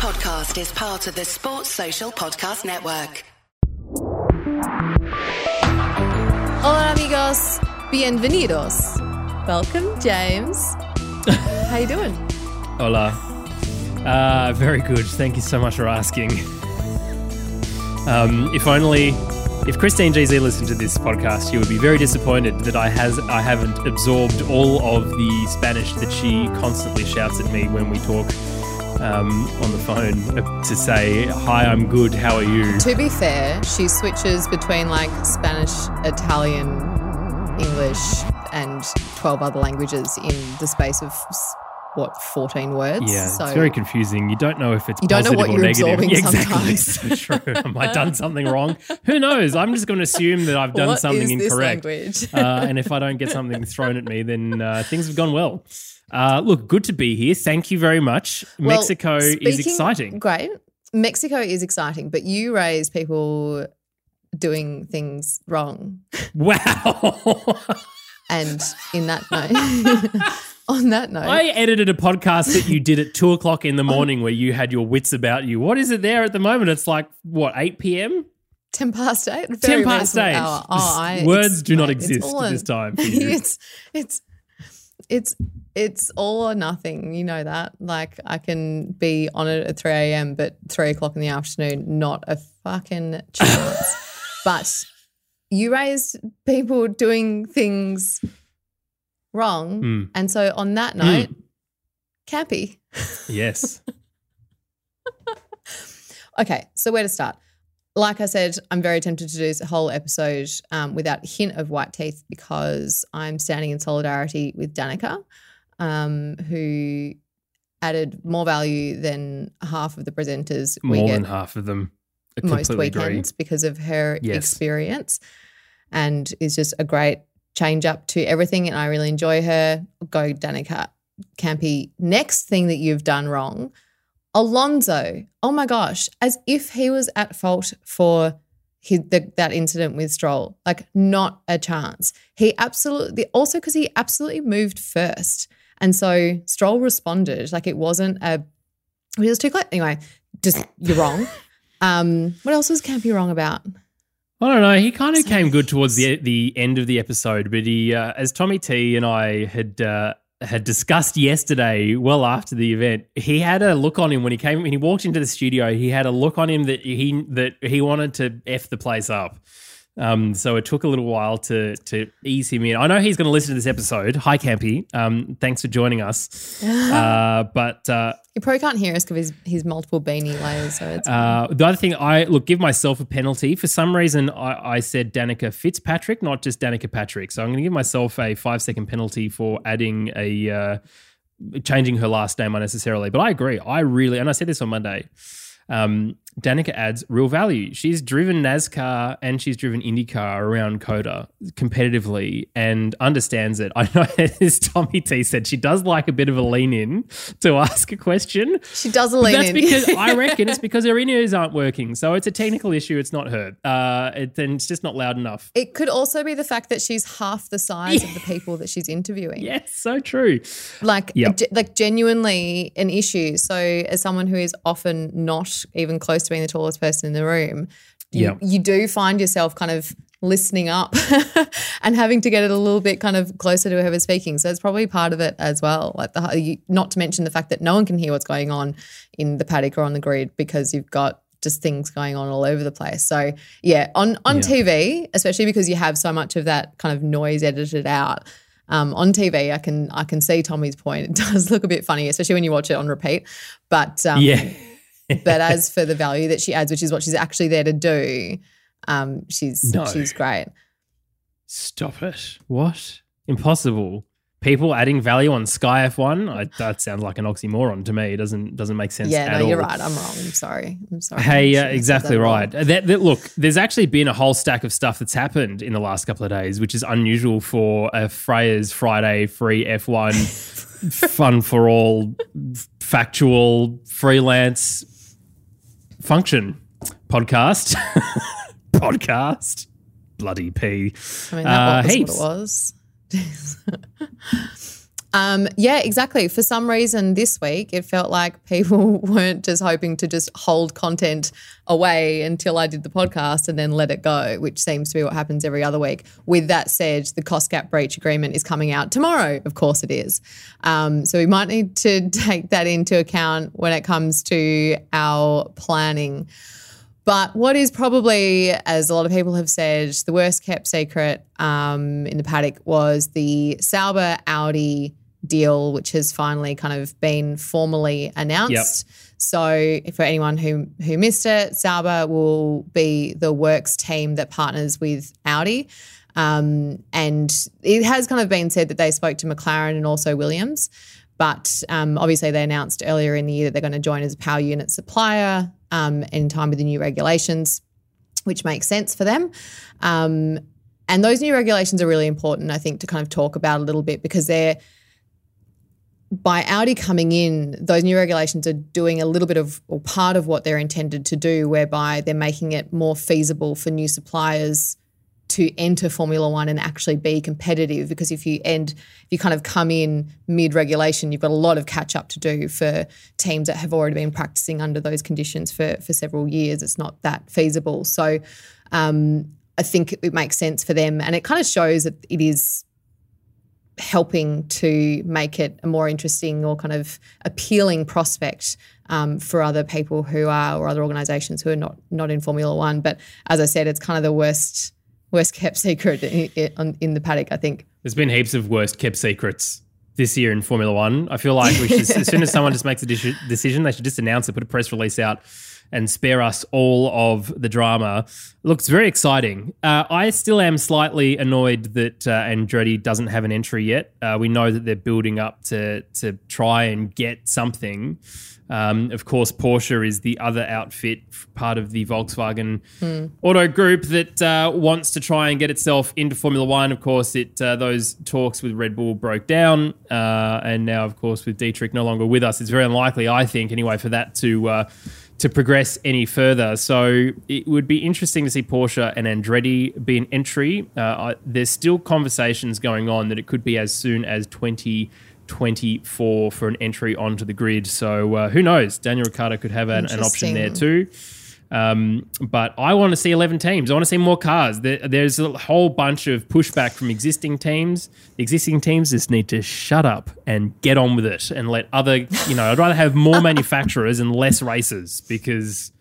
podcast is part of the Sports Social Podcast Network. Hola amigos, bienvenidos. Welcome, James. How you doing? Hola. Uh, very good. Thank you so much for asking. Um, if only, if Christine GZ listened to this podcast, she would be very disappointed that I has I haven't absorbed all of the Spanish that she constantly shouts at me when we talk um, on the phone to say, "Hi, I'm good. How are you?" To be fair, she switches between like Spanish, Italian, English, and 12 other languages in the space of what 14 words. Yeah, so it's very confusing. You don't know if it's You don't know positive what or you're negative. absorbing Yeah, exactly. sometimes. so true. Have I done something wrong? Who knows? I'm just going to assume that I've done What something incorrect. uh, and if I don't get something thrown at me, then uh, things have gone well. Uh, look, good to be here. Thank you very much. Well, Mexico is exciting. Great. Mexico is exciting, but you raise people doing things wrong. Wow. And in that note, on that note, I edited a podcast that you did at two o'clock in the morning where you had your wits about you. What is it there at the moment? It's like, what, 8 p.m.? 10 past 8? 10 past 8. hour. Oh, I- Words do not exist at this time it's it's it's it's all or nothing. You know that. Like I can be on it at three a.m., but three o'clock in the afternoon, not a fucking chance. but you raised people doing things wrong, Mm. and so on that note, campy. Yes. Okay, so where to start? Like I said, I'm very tempted to do this whole episode um, without a hint of white teeth because I'm standing in solidarity with Danica, um, who added more value than half of the presenters we More than half of them. I most completely agree. weekends because of her Yes. experience and is just a great change up to everything. And I really enjoy her. Go, Danica Campy. Next thing that you've done wrong, Alonso. Oh my gosh, as if he was at fault for his, the, that incident with Stroll. Like, not a chance. He absolutely, also because he absolutely moved first. And so Stroll responded. Like, it wasn't a, it was too close. Anyway, just, you're wrong. Um, what else was Campy wrong about? I don't know. He kind of came good towards the the end of the episode, but he, uh, as Tommy T and I had uh, had discussed yesterday, well after the event, he had a look on him when he came when he walked into the studio. He had a look on him that he that he wanted to f the place up. Um, so it took a little while to to ease him in. I know he's going to listen to this episode. Hi, Campy. Um, thanks for joining us. Uh, but uh, He probably can't hear us because he's, he's multiple beanie layers. So it's uh, the other thing, I look, give myself a penalty. For some reason, I, I said Danica Fitzpatrick, not just Danica Patrick. So I'm going to give myself a five second penalty for adding a, uh, changing her last name unnecessarily. But I agree. I really, and I said this on Monday, um, Danica adds real value. She's driven NASCAR and she's driven IndyCar around COTA competitively and understands it. I know, as Tommy T said, she does like a bit of a lean in to ask a question. she does a lean that's in. because I reckon it's because her in ears aren't working. So it's a technical issue. It's not her. Uh, it, and it's just not loud enough. it could also be the fact that she's half the size of the people that she's interviewing. Yes, so true. like Yep. like genuinely an issue. So as someone who is often not even close to being the tallest person in the room, you, Yep. you do find yourself kind of listening up and having to get it a little bit kind of closer to whoever's speaking. So it's probably part of it as well. Like the you, not to mention the fact that no one can hear what's going on in the paddock or on the grid because you've got just things going on all over the place. So yeah, on on Yeah. TV, especially because you have so much of that kind of noise edited out. Um, on TV, I can I can see Tommy's point. It does look a bit funny, especially when you watch it on repeat. But um, Yeah. but as for the value that she adds, which is what she's actually there to do, um, she's No. she's great. Stop it. What? Impossible. People adding value on Sky F1? I, that sounds like an oxymoron to me. It doesn't doesn't make sense Yeah, at no, all. you're right. I'm wrong. I'm sorry. I'm sorry. Hey, uh, shouldn't have said exactly that at all. right. That, that- look, there's actually been a whole stack of stuff that's happened in the last couple of days, which is unusual for a Freya's Friday free F1 fun for all factual freelance function podcast. podcast. Bloody P. I mean, that Uh, was heaps. what it was. Um, yeah, exactly. For some reason this week, it felt like people weren't just hoping to just hold content away until I did the podcast and then let it go, which seems to be what happens every other week. With that said, the cost gap breach agreement is coming out tomorrow. Of course, it is. Um, so we might need to take that into account when it comes to our planning. But what is probably, as a lot of people have said, the worst kept secret um, in the paddock was the Sauber Audi deal, which has finally kind of been formally announced. Yep. So, for anyone who who missed it, Sauber will be the works team that partners with Audi. Um, and it has kind of been said that they spoke to McLaren and also Williams. But um, obviously, they announced earlier in the year that they're going to join as a power unit supplier um, in time with the new regulations, which makes sense for them. Um, and those new regulations are really important, I think, to kind of talk about a little bit because they're by Audi coming in, those new regulations are doing a little bit of, or part of what they're intended to do, whereby they're making it more feasible for new suppliers to enter Formula One and actually be competitive. Because if you end, if you kind of come in mid regulation, you've got a lot of catch up to do for teams that have already been practicing under those conditions for for several years. It's not that feasible. So um, I think it makes sense for them, and it kind of shows that it is helping to make it a more interesting or kind of appealing prospect um, for other people who are or other organisations who are not not in Formula One. But as I said, it's kind of the worst worst kept secret in, in the paddock. I think there's been heaps of worst kept secrets this year in Formula One. I feel like should, as soon as someone just makes a decision, they should just announce it, put a press release out and spare us all of the drama. Looks very exciting. Uh, I still am slightly annoyed that uh, Andretti doesn't have an entry yet. Uh, we know that they're building up to to try and get something. Um, of course, Porsche is the other outfit, part of the Volkswagen mm. Auto Group that uh, wants to try and get itself into Formula One. Of course, it uh, those talks with Red Bull broke down, uh, and now, of course, with Dietrich no longer with us, it's very unlikely, I think, anyway, for that to uh, to progress any further. So it would be interesting to see Porsche and Andretti be an entry. Uh, there's still conversations going on that it could be as soon as 2024 for an entry onto the grid. So uh, who knows? Daniel Ricciardo could have an, an option there too. Um, but I want to see 11 teams. I want to see more cars. There, there's a whole bunch of pushback from existing teams. The existing teams just need to shut up and get on with it and let other, you know, I'd rather have more manufacturers and less races because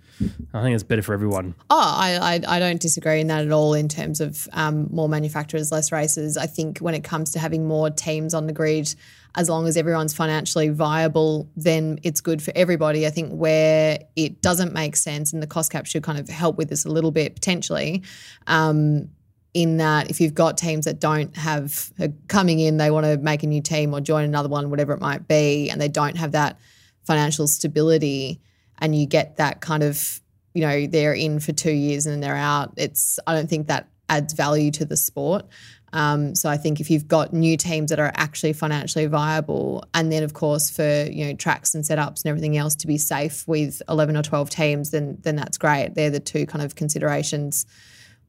I think it's better for everyone. Oh, I, I, I don't disagree in that at all in terms of um, more manufacturers, less races. I think when it comes to having more teams on the grid, as long as everyone's financially viable, then it's good for everybody. I think where it doesn't make sense, and the cost cap should kind of help with this a little bit potentially. Um, in that, if you've got teams that don't have uh, coming in, they want to make a new team or join another one, whatever it might be, and they don't have that financial stability and you get that kind of, you know, they're in for two years and then they're out. It's I don't think that adds value to the sport. Um, so I think if you've got new teams that are actually financially viable, and then of course for you know tracks and setups and everything else to be safe with eleven or twelve teams, then then that's great. They're the two kind of considerations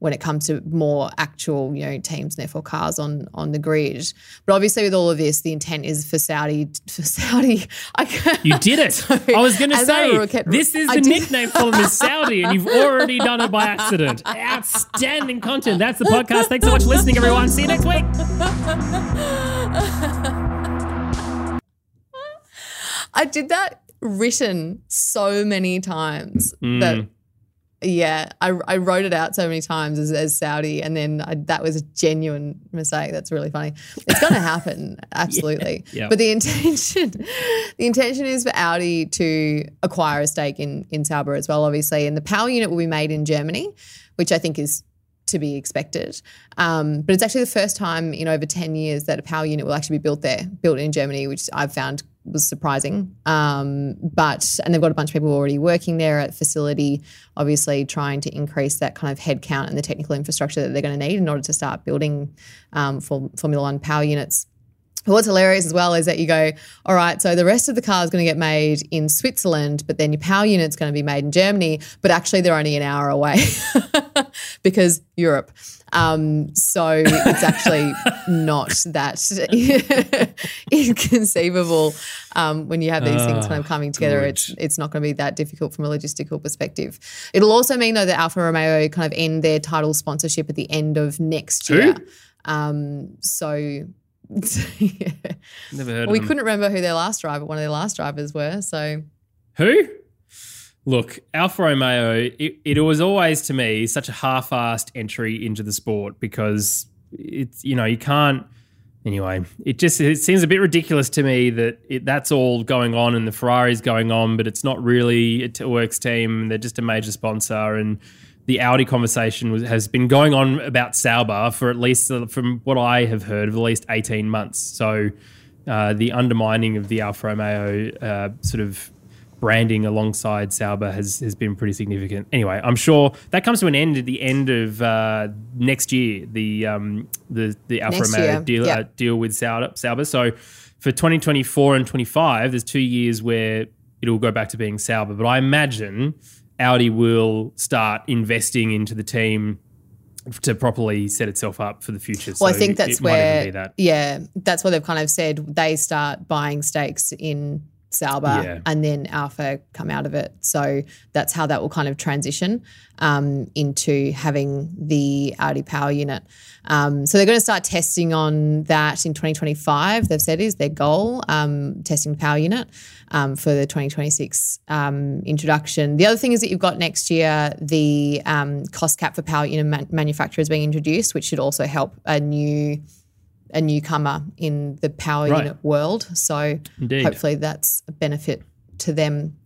when it comes to more actual, you know, teams and therefore cars on on the grid. But obviously, with all of this, the intent is for Saudi for Saudi. I, you did it. Sorry, I was going to say kept, this is the nickname for them is Saudi, and you've already done it by accident. Outstanding content. That's the podcast. Thanks so much for listening, everyone. See you next week. I did that written so many times mm. that yeah, I, I wrote it out so many times as, as Saudi, and then I, that was a genuine mistake. That's really funny. It's going to happen, absolutely. yeah, But the intention, the intention is for Audi to acquire a stake in in Sauber as well, obviously, and the power unit will be made in Germany, which I think is to be expected. Um, but it's actually the first time in over 10 years that a power unit will actually be built there, built in Germany, which I've found was surprising. Um, but and they've got a bunch of people already working there at the facility, obviously trying to increase that kind of headcount and the technical infrastructure that they're going to need in order to start building um, for Formula One power units. What's hilarious as well is that you go, all right, so the rest of the car is going to get made in Switzerland, but then your power unit's going to be made in Germany, but actually they're only an hour away because Europe. Um, so it's actually not that inconceivable um, when you have these things kind of coming together. good. It's it's not going to be that difficult from a logistical perspective. It'll also mean though that Alfa Romeo kind of end their title sponsorship at the end of next year. Um, so. Never heard we of them. couldn't remember who their last driver, one of their last drivers were. So Who? Look, Alfa Romeo, it, it was always to me such a half assed entry into the sport because it's, you know, you can't. Anyway, it just it seems a bit ridiculous to me that it, that's all going on and the Ferrari's going on, but it's not really a works team. They're just a major sponsor. And the Audi conversation was, has been going on about Sauber for at least, uh, from what I have heard, of at least 18 months. So uh, the undermining of the Alfa Romeo uh, sort of branding alongside Sauber has has been pretty significant. Anyway, I'm sure that comes to an end at the end of uh, next year. The um, the the Alfa Next Romeo year, deal yeah. uh, deal with Sauber. Sauber. So for 2024 and 25, there's two years where it'll go back to being Sauber. But I imagine Audi will start investing into the team to properly set itself up for the future. Well, I think that's it might even where, be that. yeah, that's what they've kind of said. They start buying stakes in Sauber, Yeah. and then Alfa come out of it. So that's how that will kind of transition um, into having the Audi power unit. Um, so they're going to start testing on that in 2025. They've said is their goal, um, testing the power unit um, for the 2026 um, introduction. The other thing is that you've got next year the um, cost cap for power unit man- manufacturers being introduced, which should also help a new a newcomer in the power Right. unit world. So Indeed. hopefully that's a benefit to them.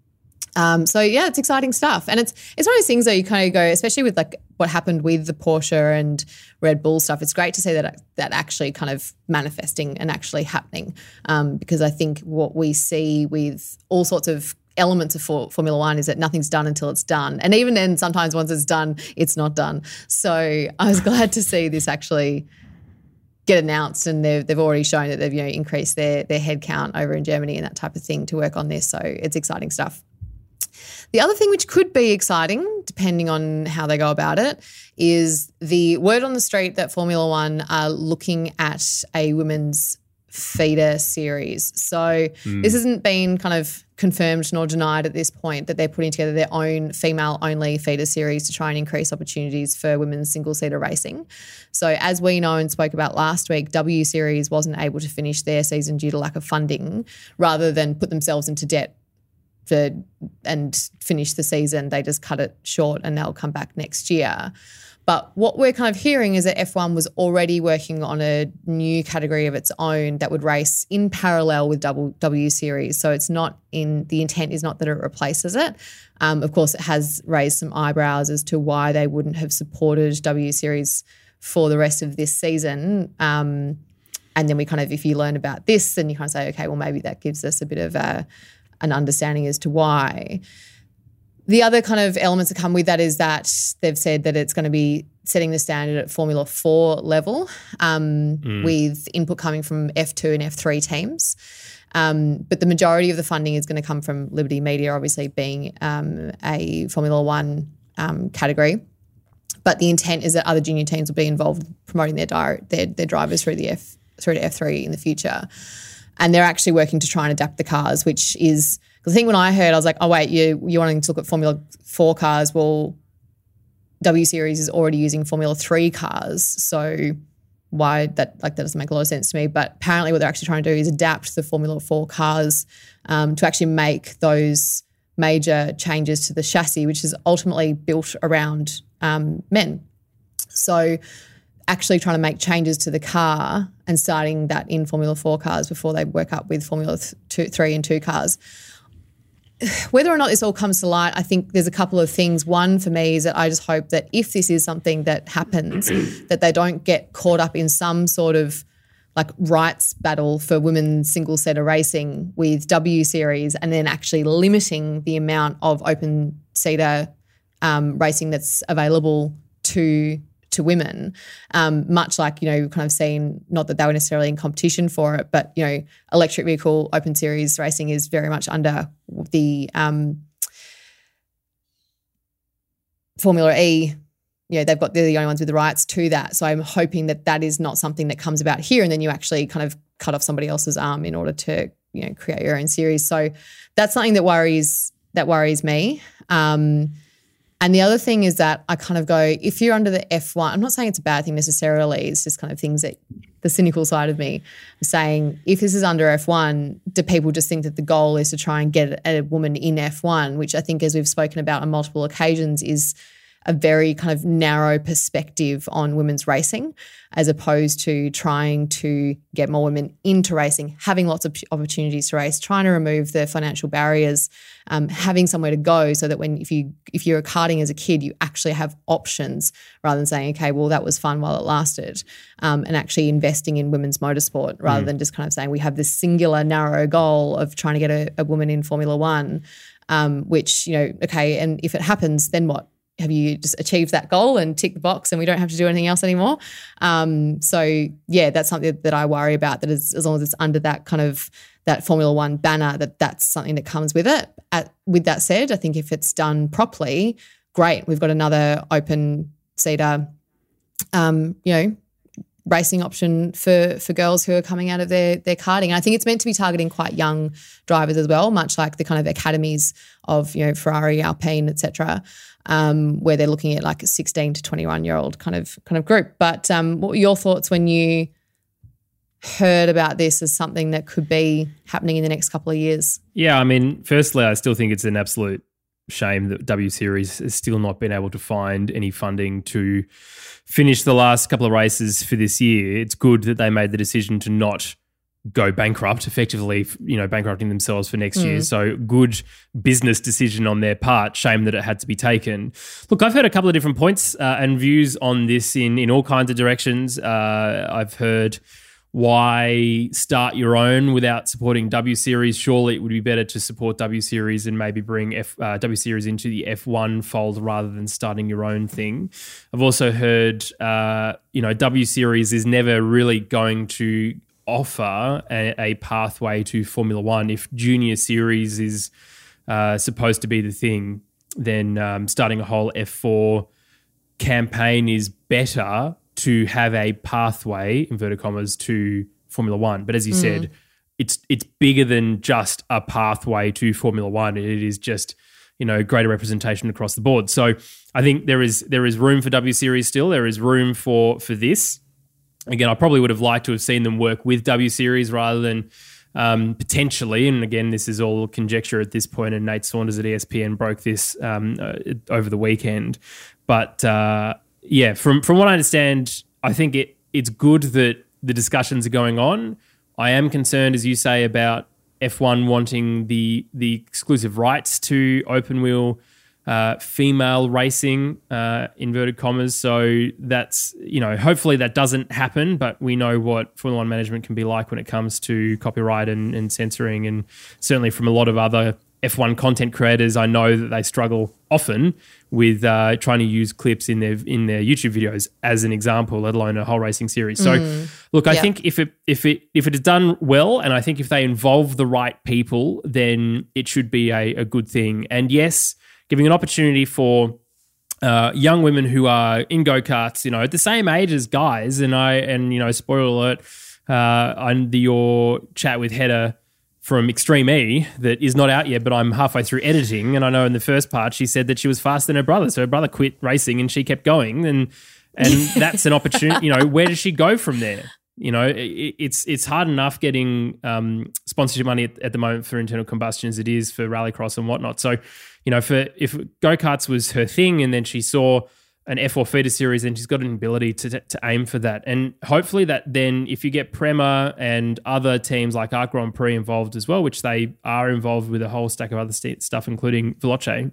Um, so yeah, it's exciting stuff, and it's it's one of those things that you kind of go, especially with like what happened with the Porsche and Red Bull stuff. It's great to see that that actually kind of manifesting and actually happening, um, because I think what we see with all sorts of elements of for, Formula One is that nothing's done until it's done, and even then, sometimes once it's done, it's not done. So I was glad to see this actually get announced and they've, they've already shown that they've you know increased their their head count over in Germany and that type of thing to work on this. So it's exciting stuff. The other thing which could be exciting, depending on how they go about it, is the word on the street that Formula One are looking at a women's feeder series. So hmm. this hasn't been kind of confirmed nor denied at this point that they're putting together their own female only feeder series to try and increase opportunities for women's single seater racing. So as we know and spoke about last week, W Series wasn't able to finish their season due to lack of funding rather than put themselves into debt for and finish the season. They just cut it short and they'll come back next year. But what we're kind of hearing is that F1 was already working on a new category of its own that would race in parallel with W, Series. So it's not in the intent is not that it replaces it. Um, of course, it has raised some eyebrows as to why they wouldn't have supported W Series for the rest of this season. Um, and then we kind of, if you learn about this, then you kind of say, okay, well, maybe that gives us a bit of a, an understanding as to why. The other kind of elements that come with that is that they've said that it's going to be setting the standard at Formula 4 level um, with input coming from F2 and F3 teams. Um, but the majority of the funding is going to come from Liberty Media, obviously being um, a Formula One um, category. But the intent is that other junior teams will be involved promoting their, di- their their drivers through the F through to F three in the future, and they're actually working to try and adapt the cars, which is because I think when I heard, I was like, oh wait, you you wanting to look at Formula Four cars? Well, W Series is already using Formula Three cars, so why that like that doesn't make a lot of sense to me. But apparently, what they're actually trying to do is adapt the Formula Four cars um, to actually make those major changes to the chassis, which is ultimately built around um, men. So, actually trying to make changes to the car and starting that in Formula Four cars before they work up with Formula two, Three and Two cars. Whether or not this all comes to light, I think there's a couple of things. One for me is that I just hope that if this is something that happens, that they don't get caught up in some sort of like rights battle for women single seater racing with W Series and then actually limiting the amount of open seater um, racing that's available to to women. Um, much like you know, we've kind of seen not that they were necessarily in competition for it, but you know, electric vehicle open series racing is very much under the um, Formula E. You know they've got they're the only ones with the rights to that. So i'm hoping that that is not something that comes about here and then you actually kind of cut off somebody else's arm in order to you know create your own series. So that's something that worries that worries me. Um, and the other thing is that I kind of go, if you're under the F1, I'm not saying it's a bad thing necessarily. It's just kind of things that the cynical side of me saying, if this is under F1, do people just think that the goal is to try and get a woman in F1, which I think, as we've spoken about on multiple occasions, is a very kind of narrow perspective on women's racing as opposed to trying to get more women into racing, having lots of opportunities to race, trying to remove the financial barriers, um, having somewhere to go so that when if you if you're karting as a kid, you actually have options rather than saying, okay, well that was fun while it lasted, um, and actually investing in women's motorsport rather mm. than just kind of saying we have this singular narrow goal of trying to get a, a woman in Formula One. Um, which you know, okay, and if it happens, then what? Have you just achieved that goal and tick the box and we don't have to do anything else anymore? Um, so yeah that's something that i worry about that is, as long as it's under that kind of that formula one banner that that's something that comes with it. At, with that said i think if it's done properly great. We've got another open seater um, you know racing option for for girls who are coming out of their their karting. And I think it's meant to be targeting quite young drivers as well, much like the kind of academies of you know Ferrari, Alpine, etc um, where they're looking at like a 16 to 21 year old kind of kind of group. But um, what were your thoughts when you heard about this as something that could be happening in the next couple of years? Yeah, I mean, firstly, I still think it's an absolute shame that W Series has still not been able to find any funding to finish the last couple of races for this year. It's good that they made the decision to not go bankrupt, effectively, you know, bankrupting themselves for next mm. year. So good business decision on their part. Shame that it had to be taken. Look, I've heard a couple of different points uh, and views on this in in all kinds of directions. Uh, I've heard why start your own without supporting W Series? Surely it would be better to support W Series and maybe bring F, uh, W Series into the F1 fold rather than starting your own thing. I've also heard, uh, you know, W Series is never really going to offer a, a, pathway to Formula One. If Junior Series is uh, supposed to be the thing, then um, starting a whole F4 campaign is better to have a pathway, inverted commas, to Formula One. But as you mm. said, it's it's bigger than just a pathway to Formula One. It is just you know greater representation across the board. So I think there is there is room for W Series still. There is room for for this again, I probably would have liked to have seen them work with W Series rather than um, potentially. And again, this is all conjecture at this point. And Nate Saunders at ESPN broke this um, uh, over the weekend. But uh, yeah, from from what I understand, I think it it's good that the discussions are going on. I am concerned, as you say, about F1 wanting the the exclusive rights to open wheel uh, female racing, uh, inverted commas. So that's, you know, hopefully that doesn't happen, but we know what Formula One management can be like when it comes to copyright and, and censoring. And certainly from a lot of other F1 content creators, I know that they struggle often with uh, trying to use clips in their in their YouTube videos as an example, let alone a whole racing series. So, mm, look, I yeah. think if it if it if it is done well, and I think if they involve the right people, then it should be a, a good thing. And yes, giving an opportunity for uh, young women who are in go karts, you know, at the same age as guys. And I, and you know, spoiler alert, uh, on your chat with Hedda from Extreme E that is not out yet, but I'm halfway through editing. And I know in the first part she said that she was faster than her brother, so her brother quit racing and she kept going. And and that's an opportunity. You know, where does she go from there? You know, it, it's it's hard enough getting um, sponsorship money at, at, the moment for internal combustion as it is for rallycross and whatnot. So you know, for if go karts was her thing, and then she saw an F4 feeder series, and she's got an ability to, to aim for that. And hopefully, that then, if you get Prema and other teams like ART Grand Prix involved as well, which they are involved with a whole stack of other st- stuff, including Veloce,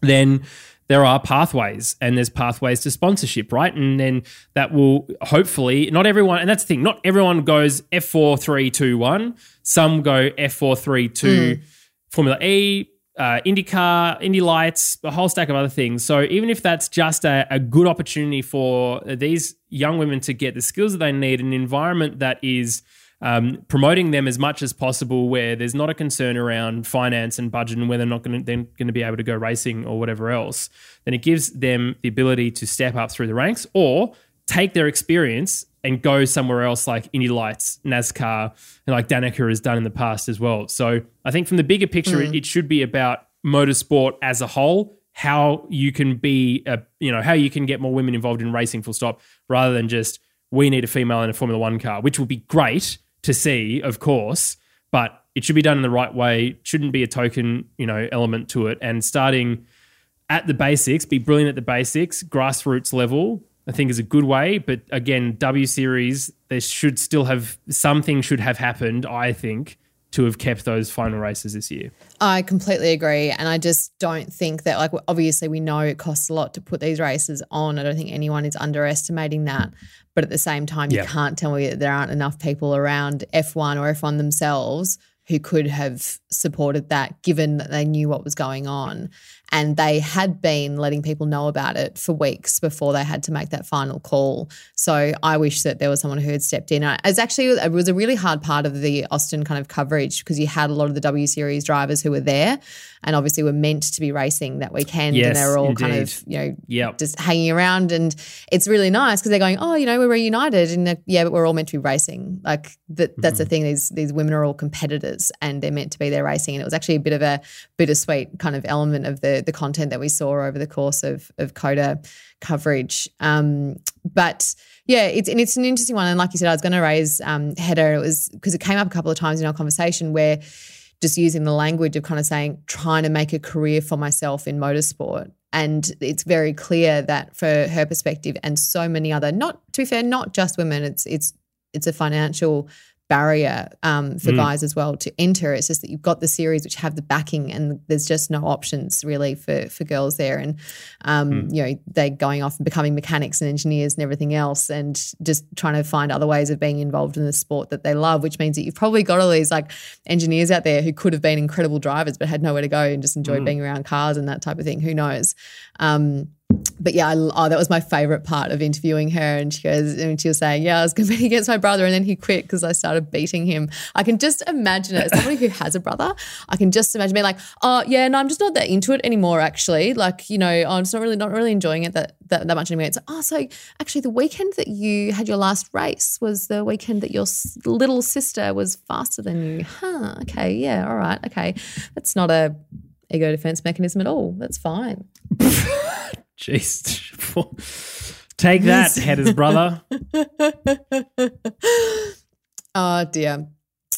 then there are pathways and there's pathways to sponsorship, right? And then that will hopefully, not everyone, and that's the thing, not everyone goes F4, 3, 2, 1. Some go F4, 3, 2, mm. Formula E, uh, IndyCar, Indy Lights, a whole stack of other things. So even if that's just a, a good opportunity for these young women to get the skills that they need, an environment that is um, promoting them as much as possible, where there's not a concern around finance and budget and whether they're not going to going to be able to go racing or whatever else, then it gives them the ability to step up through the ranks or take their experience and go somewhere else like Indy Lights, NASCAR, and like Danica has done in the past as well. So I think from the bigger picture, mm. it, it should be about motorsport as a whole how you can be a, you know how you can get more women involved in racing full stop rather than just we need a female in a formula 1 car which will be great to see of course but it should be done in the right way shouldn't be a token you know element to it and starting at the basics be brilliant at the basics grassroots level I think is a good way. But again, W Series, there should still have something should have happened, I think, to have kept those final races this year. I completely agree. And I just don't think that, like, obviously, we know it costs a lot to put these races on. I don't think anyone is underestimating that. But at the same time, you can't tell me that there aren't enough people around F1 or F1 themselves who could have supported that given that they knew what was going on. And they had been letting people know about it for weeks before they had to make that final call. So I wish that there was someone who had stepped in. It's actually it was a really hard part of the Austin kind of coverage because you had a lot of the W Series drivers who were there and obviously were meant to be racing that weekend yes, and they're all indeed. kind of, you know, yep. just hanging around. And it's really nice because they're going, oh, you know, we're reunited. And yeah, but we're all meant to be racing. Like that, that's mm-hmm. the thing. These, these women are all competitors and they're meant to be there racing. And it was actually a bit of a bittersweet kind of element of the, the content that we saw over the course of, of COTA coverage. Um, but yeah, it's and it's an interesting one. And like you said, I was going to raise um, Hedda. It was because it came up a couple of times in our conversation where just using the language of kind of saying trying to make a career for myself in motorsport. And it's very clear that for her perspective and so many other, not to be fair, not just women, it's it's it's a financial barrier um, for mm. guys as well to enter. It's just that you've got the series which have the backing, and there's just no options really for for girls there. And um, mm. you know they're going off and becoming mechanics and engineers and everything else, and just trying to find other ways of being involved in the sport that they love. Which means that you've probably got all these like engineers out there who could have been incredible drivers but had nowhere to go and just enjoyed mm. being around cars and that type of thing. Who knows? Um, but yeah, I, oh, that was my favorite part of interviewing her. And she goes, and she was saying, yeah, I was competing against my brother, and then he quit because I started beating him. I can just imagine it. As somebody who has a brother, I can just imagine being like, oh yeah, no, I'm just not that into it anymore. Actually, like you know, oh, I'm just not really not really enjoying it that that, that much anymore. It's like, oh, so actually, the weekend that you had your last race was the weekend that your little sister was faster than you. Huh? Okay, yeah, all right, okay. That's not a ego defense mechanism at all. That's fine. Jeez. Take that, Hedda's brother. oh dear.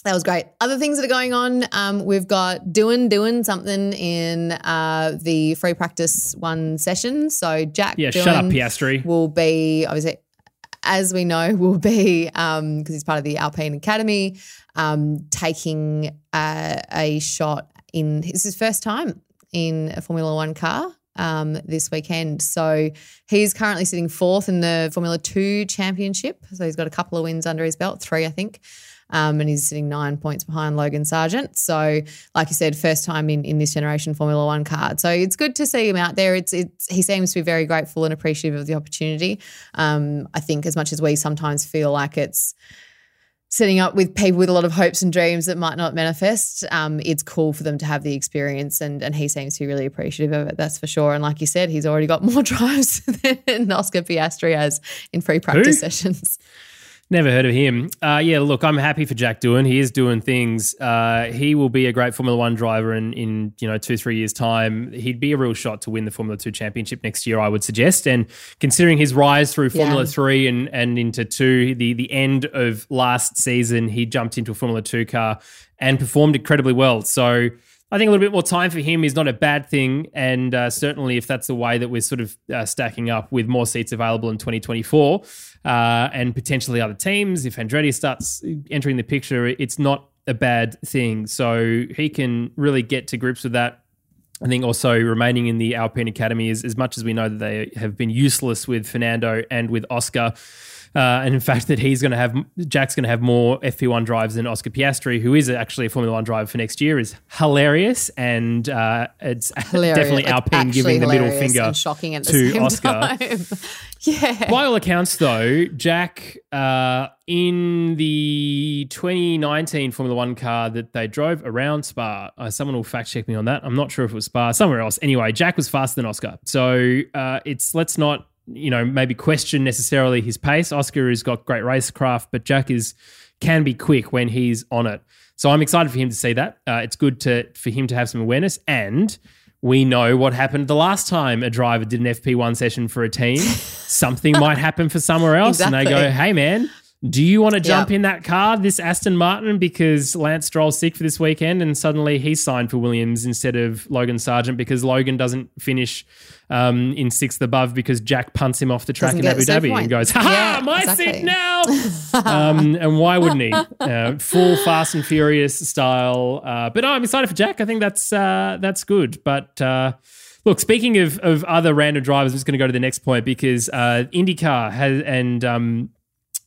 That was great. Other things that are going on, um, we've got doing doing something in uh, the free practice one session. So Jack, yeah, shut up, Piastri. Will be obviously, as we know, will be because um, he's part of the Alpine Academy, um, taking uh, a shot in. It's his first time in a Formula One car um, this weekend. So he's currently sitting fourth in the Formula Two Championship. So he's got a couple of wins under his belt, three, I think. Um, and he's sitting nine points behind Logan Sargent. So, like you said, first time in, in this generation Formula One card. So it's good to see him out there. It's it's he seems to be very grateful and appreciative of the opportunity. Um, I think as much as we sometimes feel like it's setting up with people with a lot of hopes and dreams that might not manifest, um, it's cool for them to have the experience. And, and he seems to be really appreciative of it, that's for sure. And like you said, he's already got more drives than Oscar Piastri has in free practice Who? sessions. Never heard of him. Uh, yeah, look, I'm happy for Jack Doohan. He is doing things. Uh, he will be a great Formula One driver in, in you know two three years time. He'd be a real shot to win the Formula Two championship next year, I would suggest. And considering his rise through Formula yeah. Three and and into two, the the end of last season, he jumped into a Formula Two car and performed incredibly well. So. I think a little bit more time for him is not a bad thing. And uh, certainly, if that's the way that we're sort of uh, stacking up with more seats available in 2024 uh, and potentially other teams, if Andretti starts entering the picture, it's not a bad thing. So he can really get to grips with that. I think also remaining in the Alpine Academy is as much as we know that they have been useless with Fernando and with Oscar. Uh, and in fact, that he's going to have Jack's going to have more FP1 drives than Oscar Piastri, who is actually a Formula One driver for next year, is hilarious, and uh, it's Hilarious. definitely Like, Alpine giving the middle finger and shocking at the to Oscar. yeah. By all accounts, though, Jack uh, in the 2019 Formula One car that they drove around Spa, uh, someone will fact check me on that. I'm not sure if it was Spa, somewhere else. Anyway, Jack was faster than Oscar, so uh, it's let's not you know maybe question necessarily his pace. Oscar has got great racecraft, but Jack is can be quick when he's on it. So I'm excited for him to see that. Uh, it's good to for him to have some awareness and. We know what happened the last time a driver did an FP1 session for a team. Something might happen for somewhere else. And they go, hey, man, do you want to jump Yeah. in that car, this Aston Martin, because Lance Stroll's sick for this weekend and suddenly he's signed for Williams instead of Logan Sargent because Logan doesn't finish um, in sixth above because Jack punts him off the track Doesn't in Abu Dhabi point. and goes, ha ha, Yeah, my exactly. seat now. um, and why wouldn't he? Uh, full Fast and Furious style. Uh, but no, I'm excited for Jack. I think that's uh, that's good. But uh, look, speaking of of other random drivers, I'm just going to go to the next point because uh, IndyCar has and um,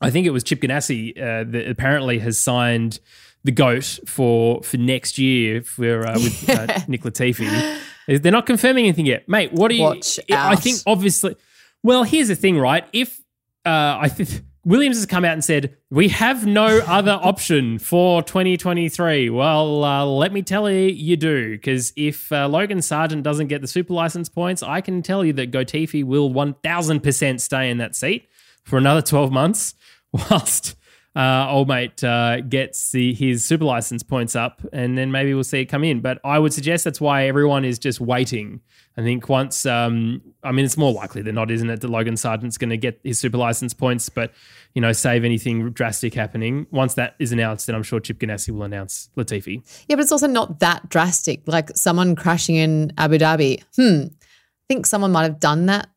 I think it was Chip Ganassi uh, that apparently has signed the goat for for next year for uh, with uh, Nick Latifi. They're not confirming anything yet, mate. What do you? Watch I out. think obviously. Well, here's the thing, right? If uh, I think Williams has come out and said we have no other option for 2023. Well, uh, let me tell you, you do because if uh, Logan Sargent doesn't get the super license points, I can tell you that Latifi will 1000% stay in that seat for another 12 months, whilst uh, old mate uh, gets the, his super license points up, and then maybe we'll see it come in. But I would suggest that's why everyone is just waiting. I think once, um, I mean, it's more likely than not, isn't it, that Logan Sargent's going to get his super license points, but you know, save anything drastic happening. Once that is announced, then I'm sure Chip Ganassi will announce Latifi. Yeah, but it's also not that drastic. Like someone crashing in Abu Dhabi. Hmm. I think someone might have done that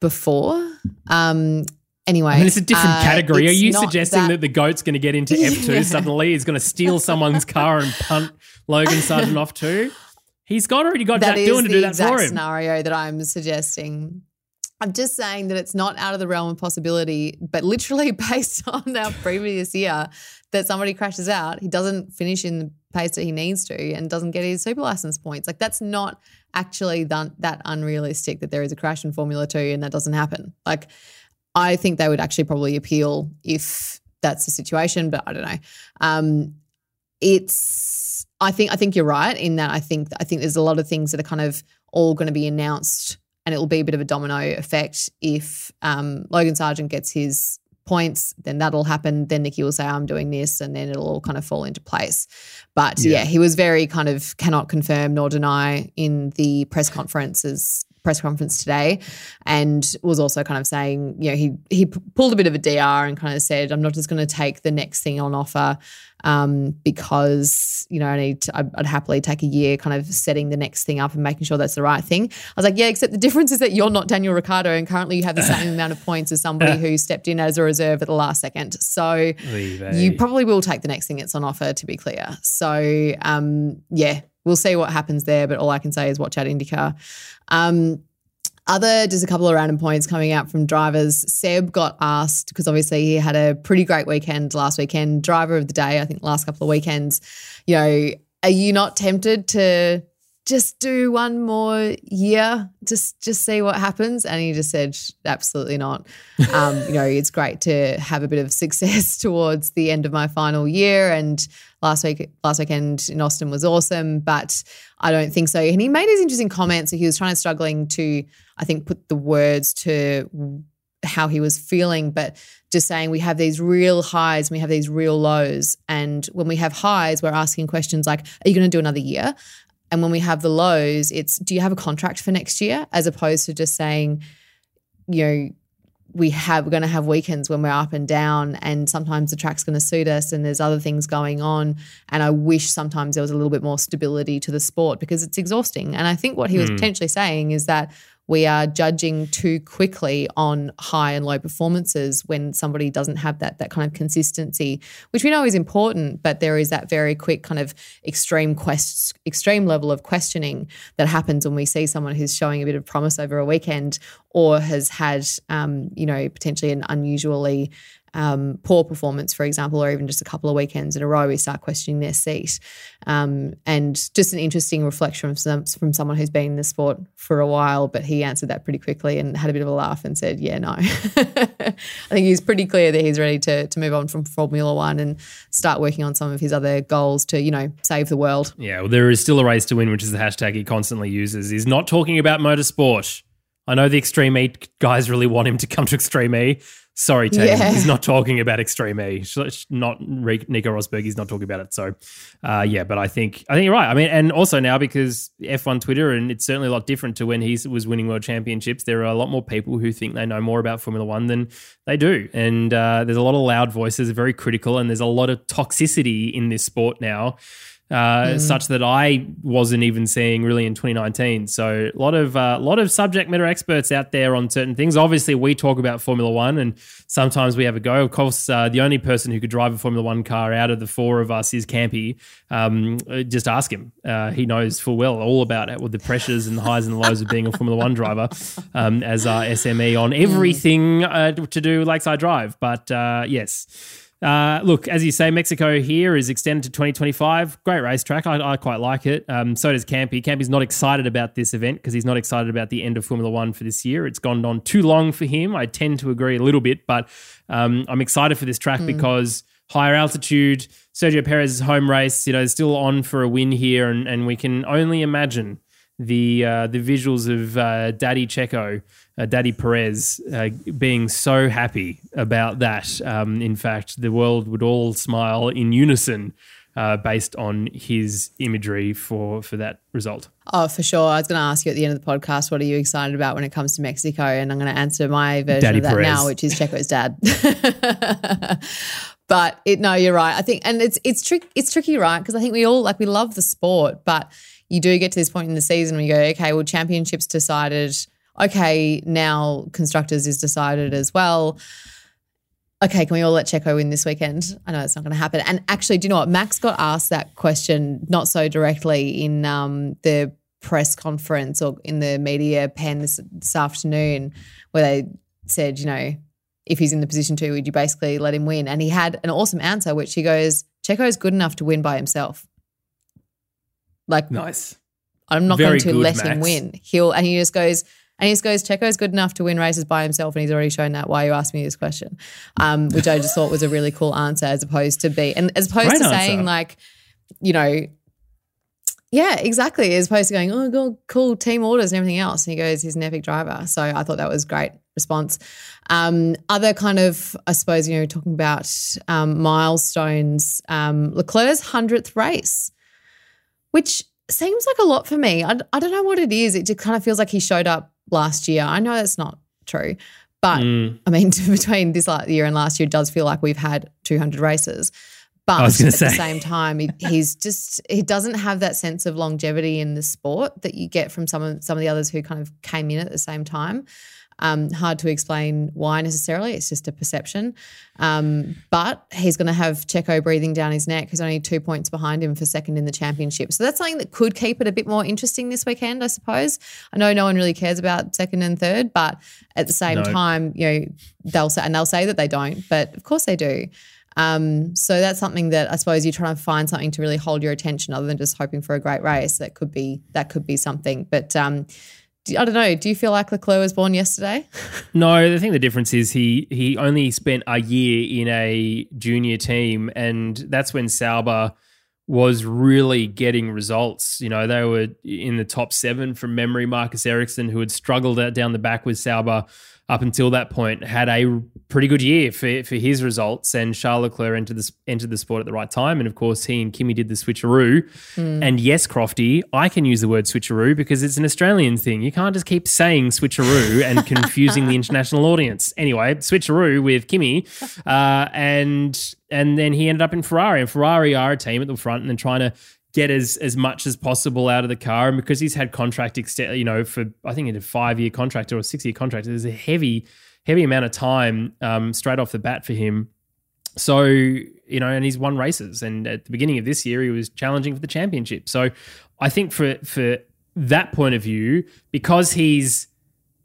before. Um. Anyway, I mean, it's a different uh, category. Are you suggesting that, the goat's going to get into F2 Yeah. suddenly? He's going to steal someone's car and punt Logan Sargent off too? He's got already got that Jack Doohan to do that for him. scenario that I'm suggesting. I'm just saying that it's not out of the realm of possibility, but literally based on our previous year, that somebody crashes out, he doesn't finish in the pace that he needs to, and doesn't get his super license points. Like that's not actually done, that unrealistic that there is a crash in Formula Two and that doesn't happen. Like I think they would actually probably appeal if that's the situation, but I don't know. Um, it's I think I think you're right in that I think I think there's a lot of things that are kind of all going to be announced and it will be a bit of a domino effect if um, Logan Sargent gets his points then that'll happen then Nikki will say I'm doing this and then it'll all kind of fall into place but yeah, Yeah. he was very kind of cannot confirm nor deny in the press conferences press conference today and was also kind of saying you know he he pulled a bit of a DR and kind of said I'm not just going to take the next thing on offer um, because you know I need to, I'd, I'd happily take a year kind of setting the next thing up and making sure that's the right thing. I was like, yeah, except the difference is that you're not Daniel Ricciardo and currently you have the same amount of points as somebody who stepped in as a reserve at the last second. So you probably will take the next thing that's on offer to be clear. So um, yeah, we'll see what happens there. But all I can say is watch out IndyCar. Um, other, just a couple of random points coming out from drivers. Seb got asked because obviously he had a pretty great weekend last weekend. Driver of the day, I think, last couple of weekends. You know, are you not tempted to just do one more year, just just see what happens? And he just said, absolutely not. Um, you know, it's great to have a bit of success towards the end of my final year. And last week, last weekend in Austin was awesome, but I don't think so. And he made his interesting comments. He was trying to struggling to, I think, put the words to how he was feeling, but just saying we have these real highs and we have these real lows. And when we have highs, we're asking questions like, Are you going to do another year? And when we have the lows, it's do you have a contract for next year? As opposed to just saying, you know, we have we're going to have weekends when we're up and down and sometimes the track's going to suit us and there's other things going on. And i wish sometimes there was a little bit more stability to the sport because it's exhausting. And i think what he was hmm. potentially saying is that we are judging too quickly on high and low performances when somebody doesn't have that that kind of consistency which we know is important but there is that very quick kind of extreme quest extreme level of questioning that happens when we see someone who's showing a bit of promise over a weekend or has had, um, you know, potentially an unusually um, poor performance, for example, or even just a couple of weekends in a row, we start questioning their seat. Um, and just an interesting reflection from, some, from someone who's been in the sport for a while, but he answered that pretty quickly and had a bit of a laugh and said, "Yeah, no." I think he's pretty clear that he's ready to to move on from Formula One and start working on some of his other goals to, you know, save the world. Yeah, well, there is still a race to win, which is the hashtag he constantly uses. He's not talking about motorsport. I know the Extreme E guys really want him to come to Extreme E. Sorry, team. Yeah. He's not talking about Extreme E. Not Nico Rosberg. He's not talking about it. So, uh, yeah. But I think I think you're right. I mean, and also now because F1 Twitter, and it's certainly a lot different to when he was winning world championships. There are a lot more people who think they know more about Formula One than they do, and uh, there's a lot of loud voices, very critical, and there's a lot of toxicity in this sport now uh, such that I wasn't even seeing really in 2019. So a lot of a lot of subject matter experts out there on certain things. Obviously, we talk about Formula One, and sometimes we have a go. Of course, uh, the only person who could drive a Formula One car out of the four of us is Campy. Um, uh, just ask him; uh, he knows full well all about it with the pressures and the highs and the lows of being a Formula One driver um, as our SME on everything uh, to do with Lakeside Drive. But uh, yes. Uh, look, as you say, Mexico here is extended to 2025. Great racetrack. I, I quite like it. Um, so does Campy. Campy's not excited about this event because he's not excited about the end of Formula One for this year. It's gone on too long for him. I tend to agree a little bit, but um, I'm excited for this track because higher altitude, Sergio Perez's home race, you know, is still on for a win here, and, and we can only imagine the uh, the visuals of uh, Daddy Checo, uh, Daddy Perez, uh, being so happy about that. Um, in fact, the world would all smile in unison uh, based on his imagery for for that result. Oh, for sure. I was going to ask you at the end of the podcast, what are you excited about when it comes to Mexico? And I'm going to answer my version Daddy of that Perez. now, which is Checo's dad. but it, no, you're right. I think, and it's it's trick, it's tricky, right? Because I think we all like we love the sport, but you do get to this point in the season where you go, okay, well, championships decided. Okay, now constructors is decided as well. Okay, can we all let Checo win this weekend? I know it's not going to happen. And actually, do you know what? Max got asked that question not so directly in um, the press conference or in the media pen this, this afternoon, where they said, you know, if he's in the position to, would you basically let him win? And he had an awesome answer, which he goes, Checo is good enough to win by himself. Like, Nice. I'm not Very going to let him win. He'll and he just goes and he just goes, Checo's good enough to win races by himself, and he's already shown that. Why you asked me this question, um, which I just thought was a really cool answer, as opposed to be and as opposed Great to answer. saying like, you know, yeah, exactly, as opposed to going, oh, God, cool team orders and everything else. And he goes, he's an epic driver. So I thought that was great response. Um, other kind of, I suppose, you know, talking about um, milestones, um, Leclerc's hundredth race which seems like a lot for me. I, I don't know what it is. It just kind of feels like he showed up last year. I know that's not true, but Mm. I mean, between this year and last year, it does feel like we've had 200 races. But I was gonna at the same time, he, he's just he doesn't have that sense of longevity in the sport that you get from some of some of the others who kind of came in at the same time. Um, hard to explain why necessarily. It's just a perception. Um, but he's going to have Checo breathing down his neck. He's only two points behind him for second in the championship. So that's something that could keep it a bit more interesting this weekend, I suppose. I know no one really cares about second and third, but at the same No. time, you know, they'll say, and they'll say that they don't, but of course they do. Um, so that's something that I suppose you're trying to find something to really hold your attention, other than just hoping for a great race. That could be that could be something. But um, I don't know. Do you feel like Leclerc was born yesterday? No, I think the difference is he he only spent a year in a junior team, and that's when Sauber was really getting results. You know, they were in the top seven from memory. Marcus Ericsson, who had struggled down the back with Sauber up until that point, had a pretty good year for, for his results. And Charles Leclerc entered the, entered the sport at the right time. And of course, he and Kimi did the switcheroo. And yes, Crofty, I can use the word switcheroo because it's an Australian thing. You can't just keep saying switcheroo and confusing the international audience. Anyway, switcheroo with Kimi, uh, and and then he ended up in Ferrari. And Ferrari are a team at the front and then trying to get as as much as possible out of the car. And because he's had contract extent, you know, for I think it's a five year contract or a six year contract, there's a heavy heavy amount of time um, straight off the bat for him. So, you know, and he's won races. And at the beginning of this year, he was challenging for the championship. So I think for for that point of view, because he's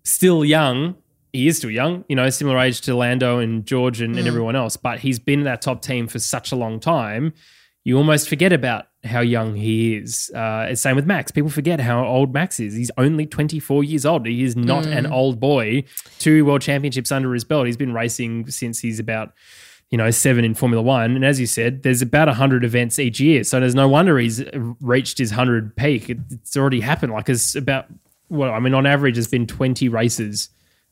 still young. He is still young, you know, similar age to Lando and George and, and everyone else, but he's been in that top team for such a long time. You almost forget about how young he is. Uh, same with Max. People forget how old Max is. He's only 24 years old. He is not an old boy. Two world championships under his belt. He's been racing since he's about you know, seven in Formula One. And as you said, there's about 100 events each year. So there's no wonder he's reached his 100 peak. It- It's already happened. Like, it's about, well, I mean, on average, it's been 20 races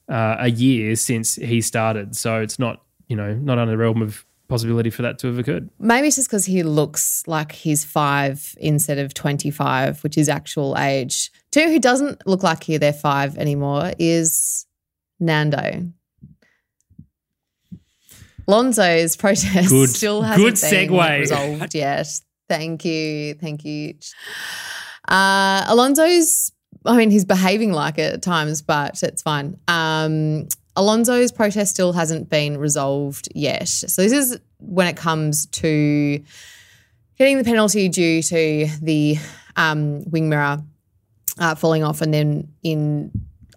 uh, a year since he started. So it's not, you know, not on the realm of possibility for that to have occurred. Maybe it's just because he looks like he's five instead of 25, which is actual age. Two who doesn't look like he they're five anymore is Nando. Lonzo's protest Good- still hasn't good been segue. resolved yet. Thank you. Thank you. Uh, Alonso's, I mean, he's behaving like it at times, but it's fine. Um, Alonso's protest still hasn't been resolved yet. So this is when it comes to getting the penalty due to the um, wing mirror uh, falling off, and then in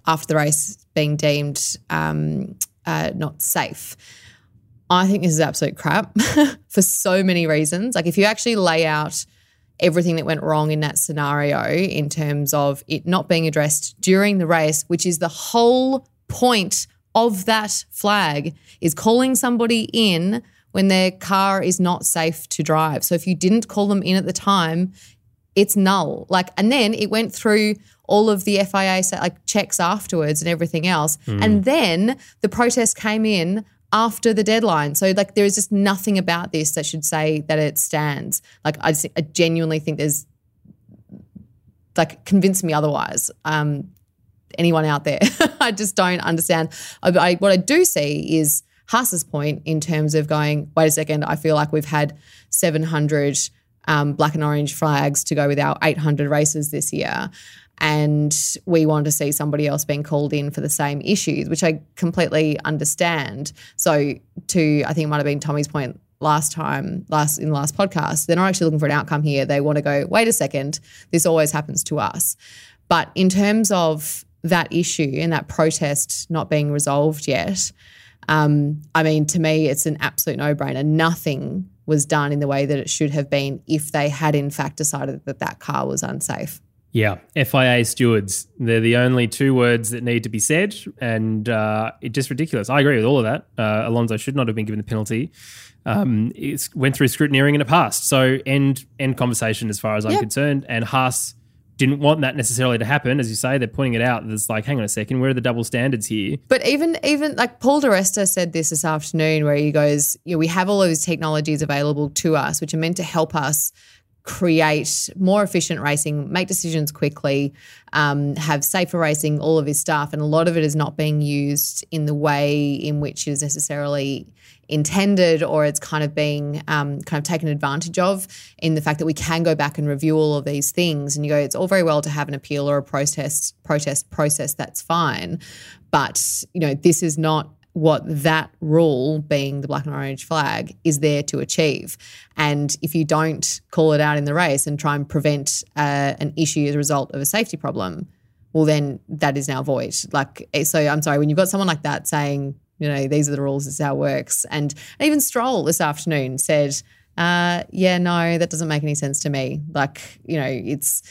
after the race being deemed um, uh, not safe. I think this is absolute crap for so many reasons. Like if you actually lay out everything that went wrong in that scenario in terms of it not being addressed during the race, which is the whole point of that flag, is calling somebody in when their car is not safe to drive. So if you didn't call them in at the time, it's null. Like, and then it went through all of the FIA like checks afterwards and everything else, and then the protest came in after the deadline. So like, there is just nothing about this that should say that it stands. Like, I, just, I genuinely think there's like convince me otherwise. Um, anyone out there, I just don't understand. I, I, what I do see is Haas's point in terms of going. Wait a second. I feel like we've had 700 um, black and orange flags to go with our 800 races this year. And we want to see somebody else being called in for the same issues, which I completely understand. So, to I think it might have been Tommy's point last time, last in the last podcast, they're not actually looking for an outcome here. They want to go, wait a second, this always happens to us. But in terms of that issue and that protest not being resolved yet, um, I mean, to me, it's an absolute no brainer. Nothing was done in the way that it should have been if they had, in fact, decided that that car was unsafe. Yeah, FIA stewards. They're the only two words that need to be said, and uh, it's just ridiculous. I agree with all of that. Uh, Alonso should not have been given the penalty. Um, it went through scrutineering and it passed. So end end conversation as far as I'm concerned. And Haas didn't want that necessarily to happen, as you say. They're pointing it out. There's like, hang on a second, where are the double standards here? But even even like Paul di Resta said this this afternoon, where he goes, you know, we have all those technologies available to us, which are meant to help us create more efficient racing, make decisions quickly, um, have safer racing, all of his stuff, and a lot of it is not being used in the way in which it is necessarily intended or it's kind of being um, kind of taken advantage of in the fact that we can go back and review all of these things and you go it's all very well to have an appeal or a protest protest process that's fine. But you know this is not what that rule being the black and orange flag is there to achieve. And if you don't call it out in the race and try and prevent uh, an issue as a result of a safety problem well then that is now void. Like eh, so i'm sorry when you've got someone like that saying you know these are the rules this is how it works. And even stroll this afternoon said uh, yeah no that doesn't make any sense to me. Like you know it's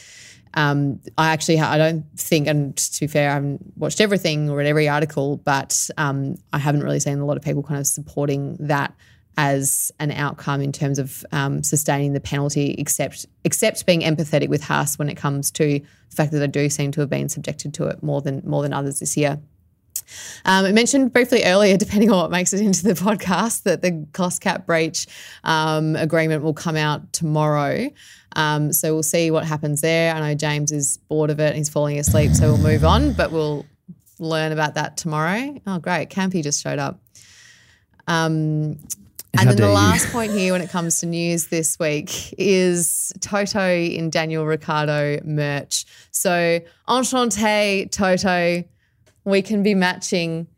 um, I actually I don't think, and to be fair, I haven't watched everything or read every article, but um, I haven't really seen a lot of people kind of supporting that as an outcome in terms of um, sustaining the penalty, except except being empathetic with Haas when it comes to the fact that they do seem to have been subjected to it more than more than others this year. Um, I mentioned briefly earlier, depending on what makes it into the podcast, that the cost cap breach um, agreement will come out tomorrow. Um, so we'll see what happens there. I know James is bored of it; he's falling asleep, so we'll move on. But we'll learn about that tomorrow. Oh, great! Campy just showed up. Um, and How then the you. last point here, when it comes to news this week, is Toto in Daniel Ricciardo merch. So, enchanté, Toto. We can be matching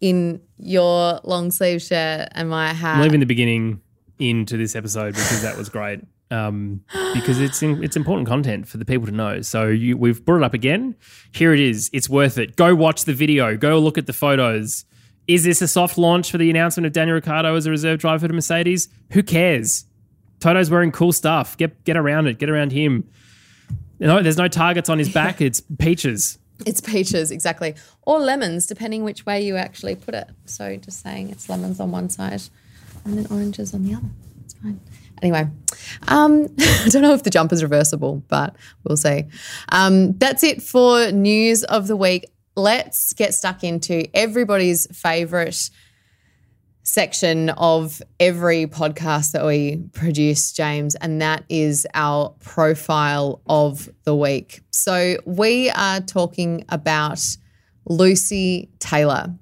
in your long sleeve shirt and my hat. I'm leaving the beginning into this episode because that was great. Um, because it's in, it's important content for the people to know. So you, we've brought it up again. Here it is. It's worth it. Go watch the video. Go look at the photos. Is this a soft launch for the announcement of Daniel Ricciardo as a reserve driver for Mercedes? Who cares? Toto's wearing cool stuff. Get get around it. Get around him. You know, there's no targets on his back. It's peaches. It's peaches, exactly. Or lemons, depending which way you actually put it. So just saying it's lemons on one side and then oranges on the other. It's fine. Anyway, um, I don't know if the jump is reversible, but we'll see. Um, that's it for news of the week. Let's get stuck into everybody's favorite section of every podcast that we produce, James, and that is our profile of the week. So we are talking about Lucy Taylor.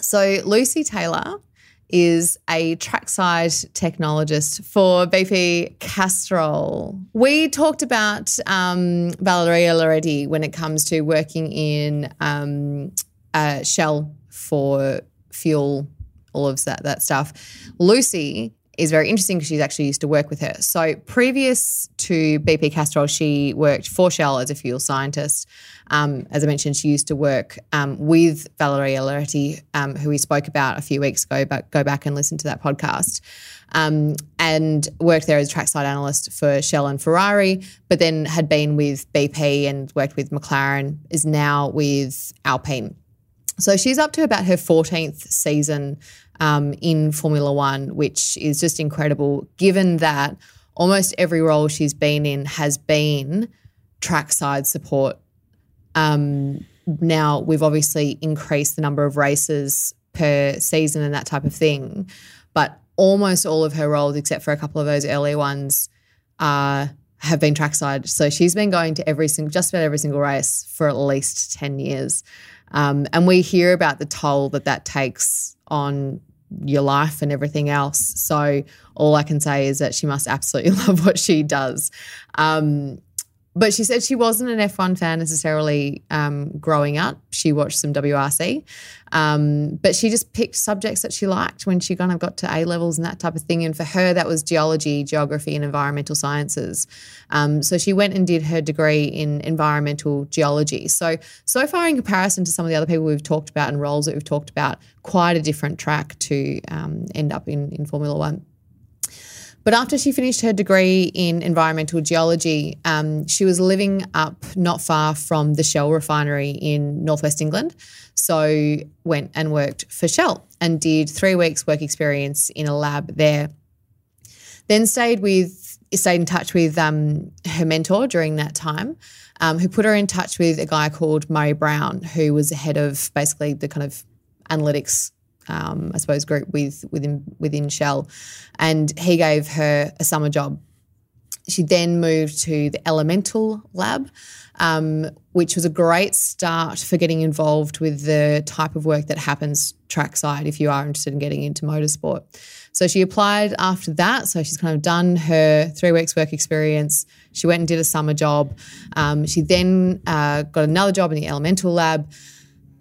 So, Lucy Taylor is a trackside technologist for BP Castrol. We talked about um, Valeria Loretti when it comes to working in um, uh, Shell for fuel, all of that, that stuff. Lucy is very interesting because she's actually used to work with her. So previous to BP Castrol, she worked for Shell as a fuel scientist. Um, as I mentioned, she used to work um, with Valeria Loretti, um, who we spoke about a few weeks ago, but go back and listen to that podcast. Um, and worked there as a trackside analyst for Shell and Ferrari, but then had been with BP and worked with McLaren, is now with Alpine. So she's up to about her 14th season um, in Formula One, which is just incredible, given that almost every role she's been in has been trackside support. Um, now, we've obviously increased the number of races per season and that type of thing, but almost all of her roles, except for a couple of those early ones, uh, have been trackside. So she's been going to every single, just about every single race for at least 10 years. Um, and we hear about the toll that that takes on your life and everything else. So all I can say is that she must absolutely love what she does. Um, but she said she wasn't an F1 fan necessarily um, growing up. She watched some WRC, um, but she just picked subjects that she liked when she kind of got to A levels and that type of thing. And for her, that was geology, geography, and environmental sciences. Um, so she went and did her degree in environmental geology. So, so far, in comparison to some of the other people we've talked about and roles that we've talked about, quite a different track to um, end up in, in Formula One. But after she finished her degree in environmental geology, um, she was living up not far from the Shell refinery in northwest England. So went and worked for Shell and did three weeks work experience in a lab there. Then stayed with stayed in touch with um, her mentor during that time, um, who put her in touch with a guy called Murray Brown, who was the head of basically the kind of analytics um, I suppose, group with within within Shell, and he gave her a summer job. She then moved to the Elemental Lab, um, which was a great start for getting involved with the type of work that happens trackside if you are interested in getting into motorsport. So she applied after that. So she's kind of done her three weeks work experience. She went and did a summer job. Um, she then uh, got another job in the Elemental Lab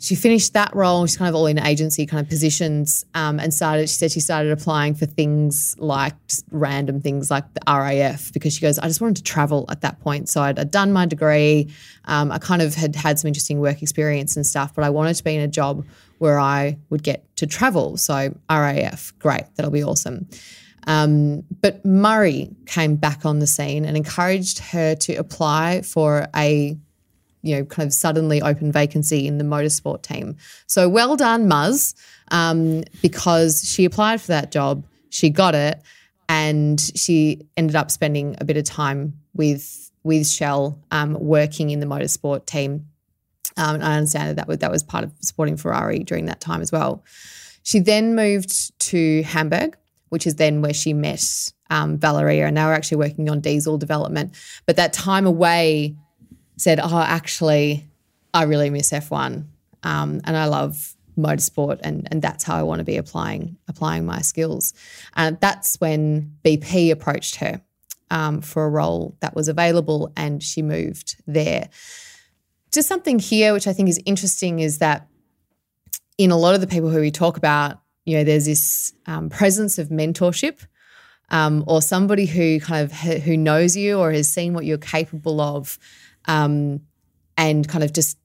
she finished that role. She's kind of all in agency kind of positions um, and started, she said she started applying for things like random things like the RAF because she goes, I just wanted to travel at that point. So I'd, I'd done my degree. Um, I kind of had had some interesting work experience and stuff, but I wanted to be in a job where I would get to travel. So RAF, great, that'll be awesome. Um, but Murray came back on the scene and encouraged her to apply for a you know, kind of suddenly open vacancy in the motorsport team. So well done, Muzz, um, because she applied for that job, she got it, and she ended up spending a bit of time with with Shell um, working in the motorsport team. Um, I understand that that was, that was part of supporting Ferrari during that time as well. She then moved to Hamburg, which is then where she met um, Valeria, and they were actually working on diesel development. But that time away said, "Oh, actually, I really miss F1, um, and I love motorsport, and and that's how I want to be applying applying my skills." And that's when BP approached her um, for a role that was available, and she moved there. Just something here, which I think is interesting, is that in a lot of the people who we talk about, you know, there's this um, presence of mentorship um, or somebody who kind of who knows you or has seen what you're capable of, um, and kind of just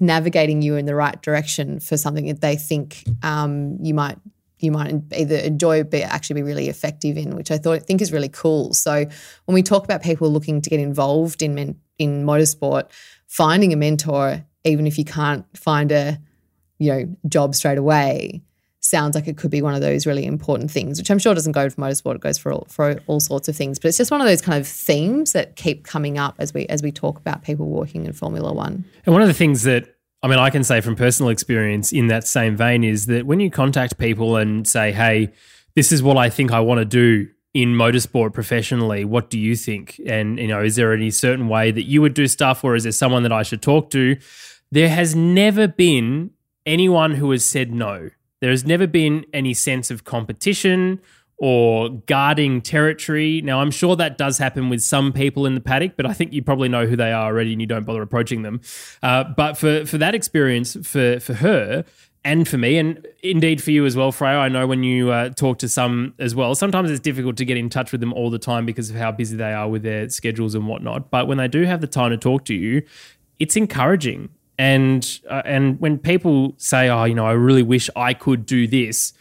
navigating you in the right direction for something that they think um, you might you might either enjoy but actually be really effective in, which I thought think is really cool. So when we talk about people looking to get involved in men, in motorsport, finding a mentor, even if you can't find a you know job straight away, sounds like it could be one of those really important things, which I'm sure doesn't go for motorsport. It goes for all, for all sorts of things, but it's just one of those kind of themes that keep coming up as we as we talk about people walking in Formula One. And one of the things that I mean, I can say from personal experience in that same vein is that when you contact people and say, "Hey, this is what I think I want to do." In motorsport professionally, what do you think? And you know, is there any certain way that you would do stuff, or is there someone that I should talk to? There has never been anyone who has said no there has never been any sense of competition or guarding territory. Now, I'm sure that does happen with some people in the paddock, but I think you probably know who they are already and you don't bother approaching them. Uh, but for, for that experience, for, for her, and for me, and indeed for you as well, Freya. I know when you uh, talk to some as well, sometimes it's difficult to get in touch with them all the time because of how busy they are with their schedules and whatnot. But when they do have the time to talk to you, it's encouraging and uh, and when people say, "Oh, you know, I really wish I could do this,"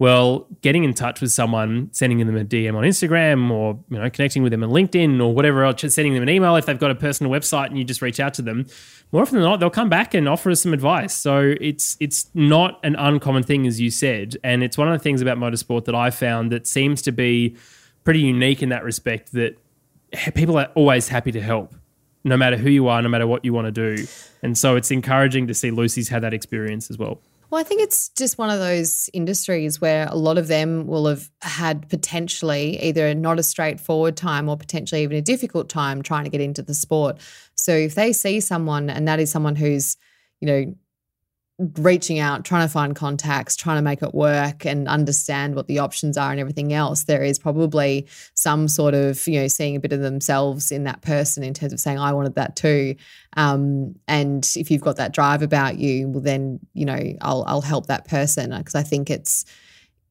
well, getting in touch with someone, sending them a DM on Instagram, or you know, connecting with them on LinkedIn or whatever else, sending them an email if they've got a personal website and you just reach out to them. More often than not, they'll come back and offer us some advice. So it's it's not an uncommon thing, as you said, and it's one of the things about motorsport that I found that seems to be pretty unique in that respect. That people are always happy to help no matter who you are, no matter what you want to do. And so it's encouraging to see Lucy's had that experience as well. Well, I think it's just one of those industries where a lot of them will have had potentially either not a straightforward time or potentially even a difficult time trying to get into the sport. So if they see someone and that is someone who's, you know, reaching out, trying to find contacts, trying to make it work and understand what the options are and everything else, there is probably some sort of, you know, seeing a bit of themselves in that person in terms of saying, I wanted that too. Um, and if you've got that drive about you, well, then, you know, I'll, I'll help that person because I think it's,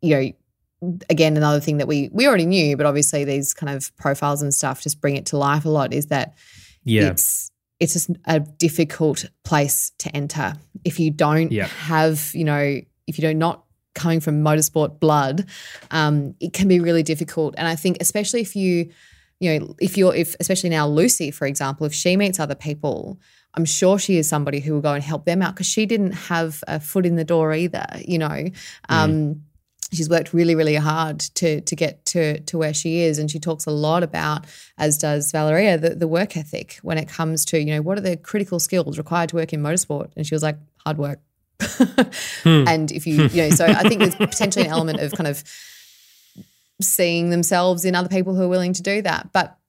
you know, again, another thing that we, we already knew, but obviously these kind of profiles and stuff just bring it to life a lot is that yeah. it's, it's just a difficult place to enter if you don't yep. have you know if you do not not coming from motorsport blood um, it can be really difficult and i think especially if you you know if you're if especially now lucy for example if she meets other people i'm sure she is somebody who will go and help them out because she didn't have a foot in the door either you know mm. She's worked really really hard to to get to to where she is and she talks a lot about as does valeria the, the work ethic when it comes to you know what are the critical skills required to work in motorsport and she was like hard work hmm. and if you you know so i think there's potentially an element of kind of seeing themselves in other people who are willing to do that but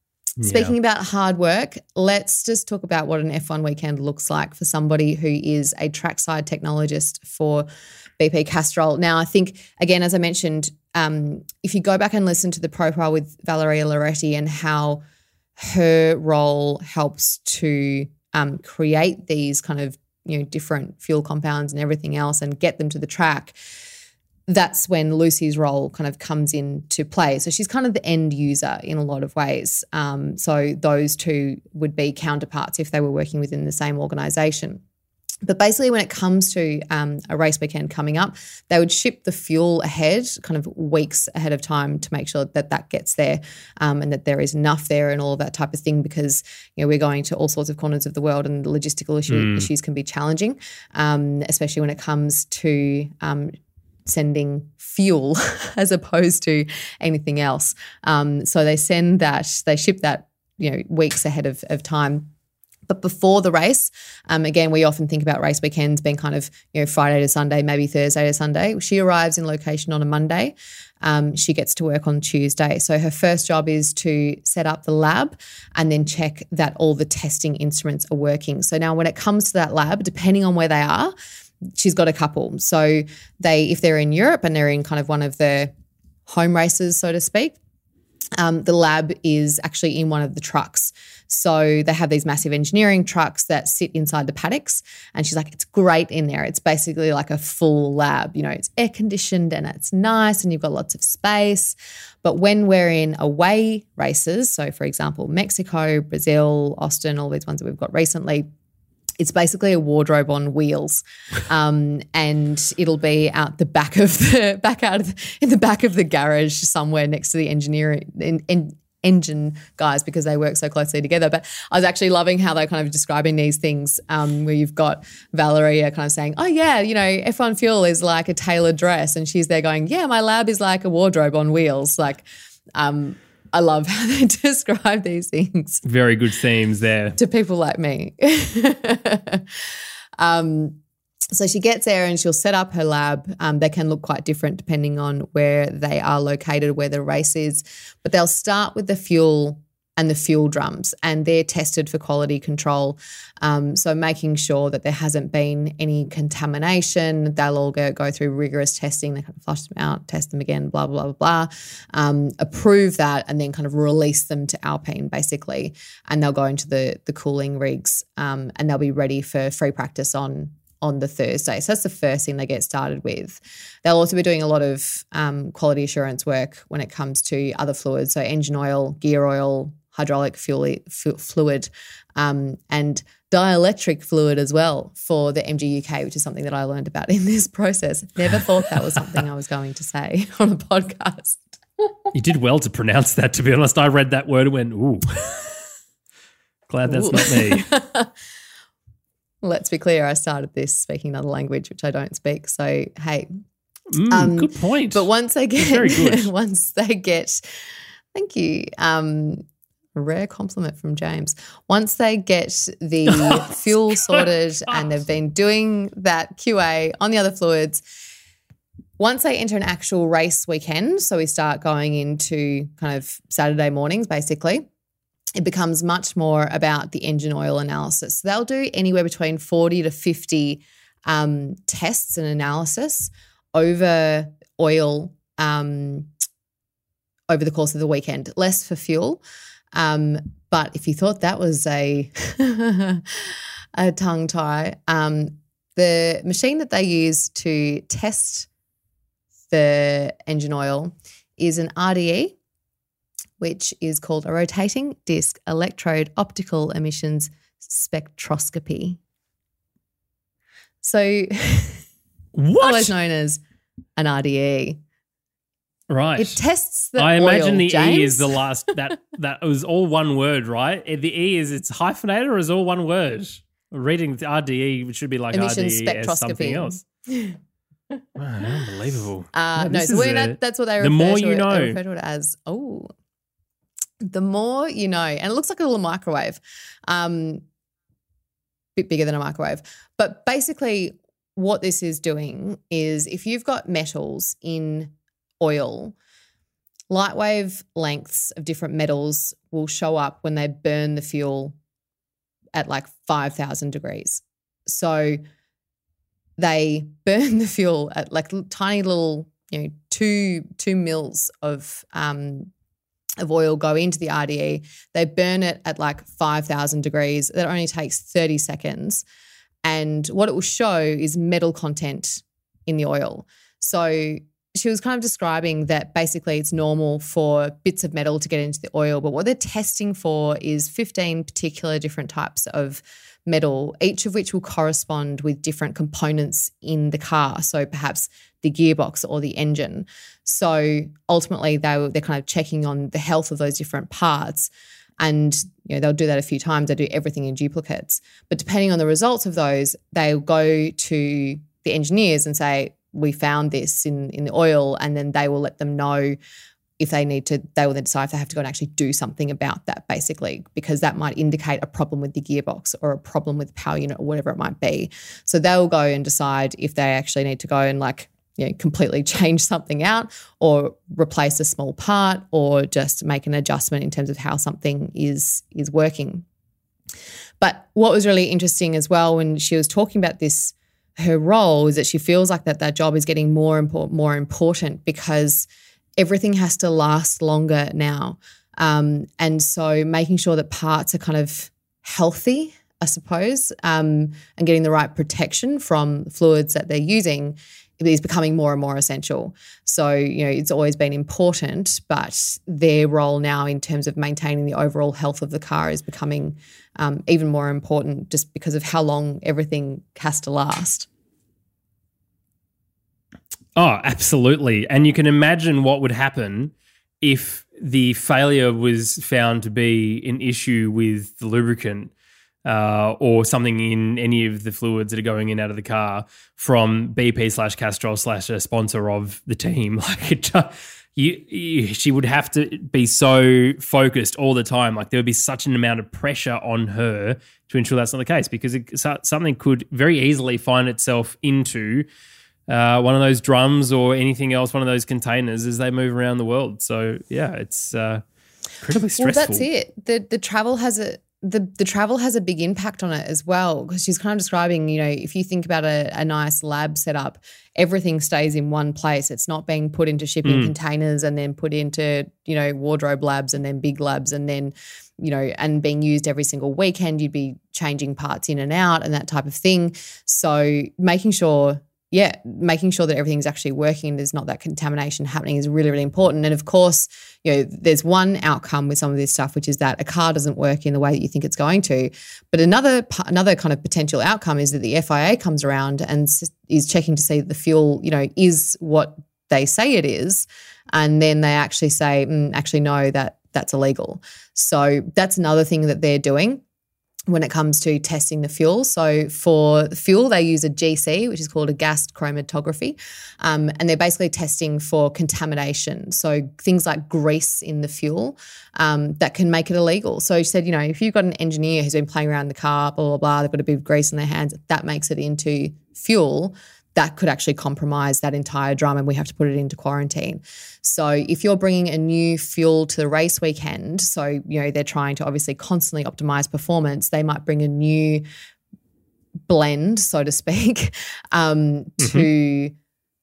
Speaking yeah. about hard work, let's just talk about what an F1 weekend looks like for somebody who is a trackside technologist for BP Castrol. Now, I think, again, as I mentioned, um, if you go back and listen to the profile with Valeria Loretti and how her role helps to um, create these kind of you know different fuel compounds and everything else and get them to the track that's when Lucy's role kind of comes into play. So she's kind of the end user in a lot of ways. Um, so those two would be counterparts if they were working within the same organization. But basically, when it comes to um, a race weekend coming up, they would ship the fuel ahead, kind of weeks ahead of time, to make sure that that gets there um, and that there is enough there and all of that type of thing. Because you know we're going to all sorts of corners of the world, and logistical issue, mm. issues can be challenging, um, especially when it comes to um, sending fuel as opposed to anything else. Um, so they send that, they ship that, you know, weeks ahead of, of time. But before the race, um, again, we often think about race weekends being kind of, you know, Friday to Sunday, maybe Thursday to Sunday. She arrives in location on a Monday. Um, she gets to work on Tuesday. So her first job is to set up the lab and then check that all the testing instruments are working. So now, when it comes to that lab, depending on where they are, she's got a couple. So they, if they're in Europe and they're in kind of one of the home races, so to speak, um, the lab is actually in one of the trucks. So they have these massive engineering trucks that sit inside the paddocks. And she's like, it's great in there. It's basically like a full lab. You know, it's air conditioned and it's nice and you've got lots of space. But when we're in away races, so for example, Mexico, Brazil, Austin, all these ones that we've got recently, it's basically a wardrobe on wheels, um, and it'll be out the back of the back out of the, in the back of the garage somewhere next to the engineering in, in, engine guys because they work so closely together. But I was actually loving how they're kind of describing these things um, where you've got Valeria kind of saying, oh, yeah, you know, F1 Fuel is like a tailored dress. And she's there going, yeah, my lab is like a wardrobe on wheels. Like, um, I love how they describe these things. Very good themes there. To people like me. um, so she gets there and she'll set up her lab. Um, they can look quite different depending on where they are located, where the race is. But they'll start with the fuel and the fuel drums, and they're tested for quality control. Um, so making sure that there hasn't been any contamination. They'll all go, go through rigorous testing. They kind of flush them out, test them again, blah blah blah blah. Um, approve that, and then kind of release them to Alpine basically, and they'll go into the the cooling rigs, um, and they'll be ready for free practice on on the Thursday. So that's the first thing they get started with. They'll also be doing a lot of um, quality assurance work when it comes to other fluids, so engine oil, gear oil, hydraulic fuel, fluid, um, and dielectric fluid as well for the MGUK, which is something that I learned about in this process. Never thought that was something I was going to say on a podcast. you did well to pronounce that, to be honest. I read that word and went, ooh. Glad that's ooh. not me. Let's be clear, I started this speaking another language, which I don't speak. So, hey. Mm, um, good point. But once they get, Very good. once they get, thank you. Um, rare compliment from James. Once they get the oh, fuel sorted and they've been doing that QA on the other fluids, once they enter an actual race weekend, so we start going into kind of Saturday mornings basically, it becomes much more about the engine oil analysis. So they'll do anywhere between 40 to 50 um, tests and analysis over oil um, over the course of the weekend, less for fuel. Um, but if you thought that was a, a tongue tie, um, the machine that they use to test the engine oil is an RDE, which is called a rotating disc electrode optical emissions spectroscopy. So, what? otherwise known as an RDE. Right. It tests the I oil, imagine the James. E is the last that that was all one word, right? The E is it's hyphenated or is all one word? Reading the RDE should be like Emission RDE as something spectroscopy. else. Man, unbelievable. Uh, Yeah, no, so a- not, that's what they refer the more to you it, know. They refer to it as oh, the more you know, and it looks like a little microwave, um, bit bigger than a microwave. But basically, what this is doing is if you've got metals in oil, light wave lengths of different metals will show up when they burn the fuel at like five thousand degrees. So they burn the fuel at like tiny little, you know, two two mils of um, of oil go into the RDE. They burn it at like five thousand degrees. That only takes thirty seconds, and what it will show is metal content in the oil. So she was kind of describing that basically it's normal for bits of metal to get into the oil, but what they're testing for is 15 particular different types of metal, each of which will correspond with different components in the car. So perhaps the gearbox or the engine. So ultimately, they were, they're kind of checking on the health of those different parts. And you know they'll do that a few times. They do everything in duplicates. But depending on the results of those, they'll go to the engineers and say, "We found this in in the oil," and then they will let them know if they need to, they will then decide if they have to go and actually do something about that, basically, because that might indicate a problem with the gearbox or a problem with the power unit or whatever it might be. So they'll go and decide if they actually need to go and like, you know, completely change something out or replace a small part or just make an adjustment in terms of how something is is working. But what was really interesting as well when she was talking about this, her role is that she feels like that that job is getting more important, more important because everything has to last longer now. Um, and so making sure that parts are kind of healthy, I suppose, um, and getting the right protection from fluids that they're using is becoming more and more essential. So, you know, it's always been important, but their role now in terms of maintaining the overall health of the car is becoming um, even more important just because of how long everything has to last. Oh, absolutely. And you can imagine what would happen if the failure was found to be an issue with the lubricant uh, or something in any of the fluids that are going in out of the car from BP slash Castrol slash a sponsor of the team. Like it, you, you, she would have to be so focused all the time. Like there would be such an amount of pressure on her to ensure that's not the case because it, something could very easily find itself into uh, one of those drums or anything else, one of those containers as they move around the world. So yeah, it's uh, incredibly stressful. Well, that's it. The the travel has a the the travel has a big impact on it as well because she's kind of describing, you know, if you think about a, a, nice lab setup, everything stays in one place. It's not being put into shipping mm. containers and then put into, you know, wardrobe labs and then big labs and then, you know, and being used every single weekend. You'd be changing parts in and out and that type of thing. So making sure yeah, making sure that everything's actually working and there's not that contamination happening is really, really important. And of course, you know, there's one outcome with some of this stuff, which is that a car doesn't work in the way that you think it's going to. But another another kind of potential outcome is that the FIA comes around and is checking to see that the fuel, you know, is what they say it is, and then they actually say, mm, actually, no, that that's illegal. So that's another thing that they're doing when it comes to testing the fuel. So for fuel, they use a GC, which is called a gas chromatography, um, and they're basically testing for contamination. So things like grease in the fuel um, that can make it illegal. So she said, you know, if you've got an engineer who's been playing around the car, blah blah blah, they've got a bit of grease in their hands, that makes it into fuel that could actually compromise that entire drum and we have to put it into quarantine. So if you're bringing a new fuel to the race weekend, so you know they're trying to obviously constantly optimize performance, they might bring a new blend, so to speak, um, mm-hmm. to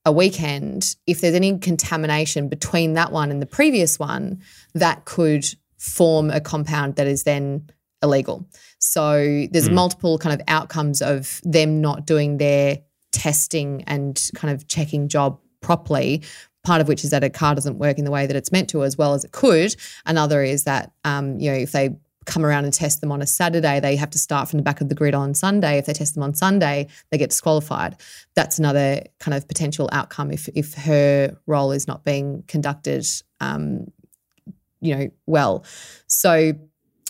a weekend. If there's any contamination between that one and the previous one, that could form a compound that is then illegal. So there's mm. multiple kind of outcomes of them not doing their testing and kind of checking job properly. Part of which is that a car doesn't work in the way that it's meant to, as well as it could. Another is that um, you know if they come around and test them on a Saturday, they have to start from the back of the grid on Sunday. If they test them on Sunday, they get disqualified. That's another kind of potential outcome if if her role is not being conducted, um, you know, well. So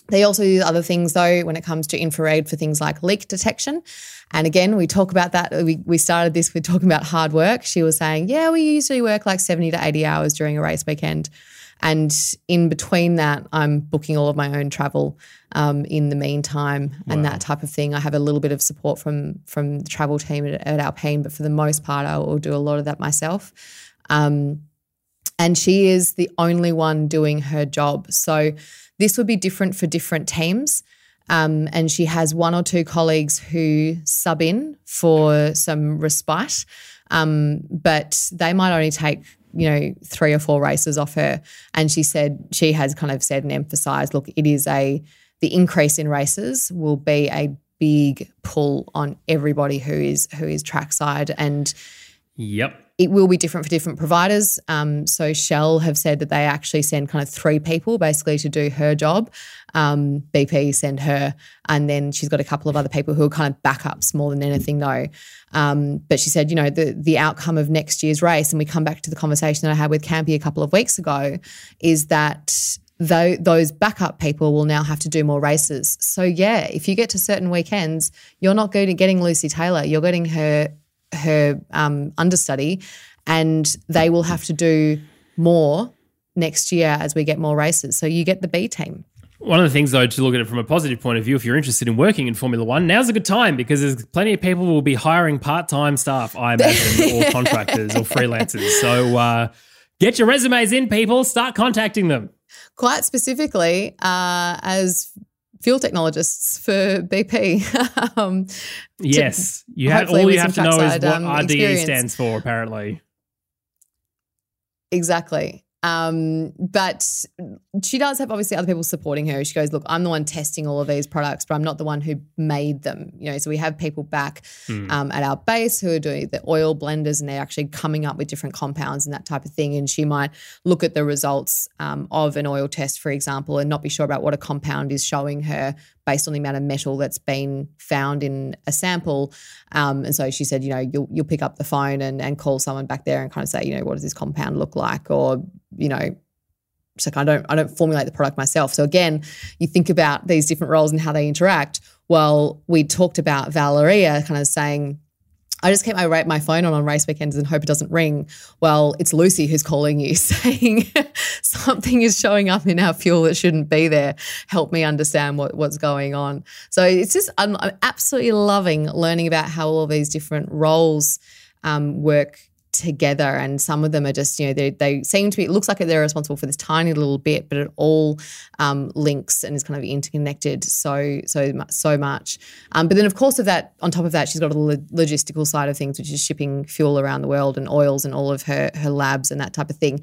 they also use other things though when it comes to infrared for things like leak detection. And again, we talk about that. We, we started this with talking about hard work. She was saying, yeah, we usually work like 70 to 80 hours during a race weekend. And in between that, I'm booking all of my own travel um, in the meantime wow. and that type of thing. I have a little bit of support from from the travel team at, at Alpine, but for the most part, I will do a lot of that myself. Um, and she is the only one doing her job. So this would be different for different teams. Um, and she has one or two colleagues who sub in for some respite, um, but they might only take you know three or four races off her. And she said she has kind of said and emphasized, look, it is a the increase in races will be a big pull on everybody who is who is trackside and. Yep it will be different for different providers. Um, so Shell have said that they actually send kind of three people basically to do her job. Um, BP send her, and then she's got a couple of other people who are kind of backups more than anything, though. Um, but she said, you know, the the outcome of next year's race, and we come back to the conversation that I had with Campy a couple of weeks ago, is that though those backup people will now have to do more races. So yeah, if you get to certain weekends, you're not getting Lucy Taylor, you're getting her her um, understudy, and they will have to do more next year as we get more races. So you get the B team. One of the things, though, to look at it from a positive point of view, if you're interested in working in Formula One, now's a good time because there's plenty of people who will be hiring part-time staff, I imagine, or contractors or freelancers. So uh, get your resumes in, people. Start contacting them. Quite specifically, uh, as fuel technologists for BP. um, yes, you have all you have to know is what um, RDE experience. stands for. Apparently, exactly. Um, but she does have obviously other people supporting her. She goes, Look, I'm the one testing all of these products, but I'm not the one who made them. You know, so we have people back Hmm. um, at our base who are doing the oil blenders and they're actually coming up with different compounds and that type of thing. And she might look at the results um, of an oil test, for example, and not be sure about what a compound is showing her based on the amount of metal that's been found in a sample. Um, and so she said, you know, you'll, you'll pick up the phone and, and call someone back there and kind of say, you know, what does this compound look like? Or, you know, it's like I don't I don't formulate the product myself. So again, you think about these different roles and how they interact. Well, we talked about Valeria kind of saying, I just keep my my phone on on race weekends and hope it doesn't ring. Well, it's Lucy who's calling you saying something is showing up in our fuel that shouldn't be there. Help me understand what, what's going on. So it's just I'm, I'm absolutely loving learning about how all these different roles um, work together and some of them are just you know they, they seem to be it looks like they're responsible for this tiny little bit but it all um, links and is kind of interconnected so so so much. Um, but then of course of that on top of that she's got a lo- logistical side of things which is shipping fuel around the world and oils and all of her her labs and that type of thing.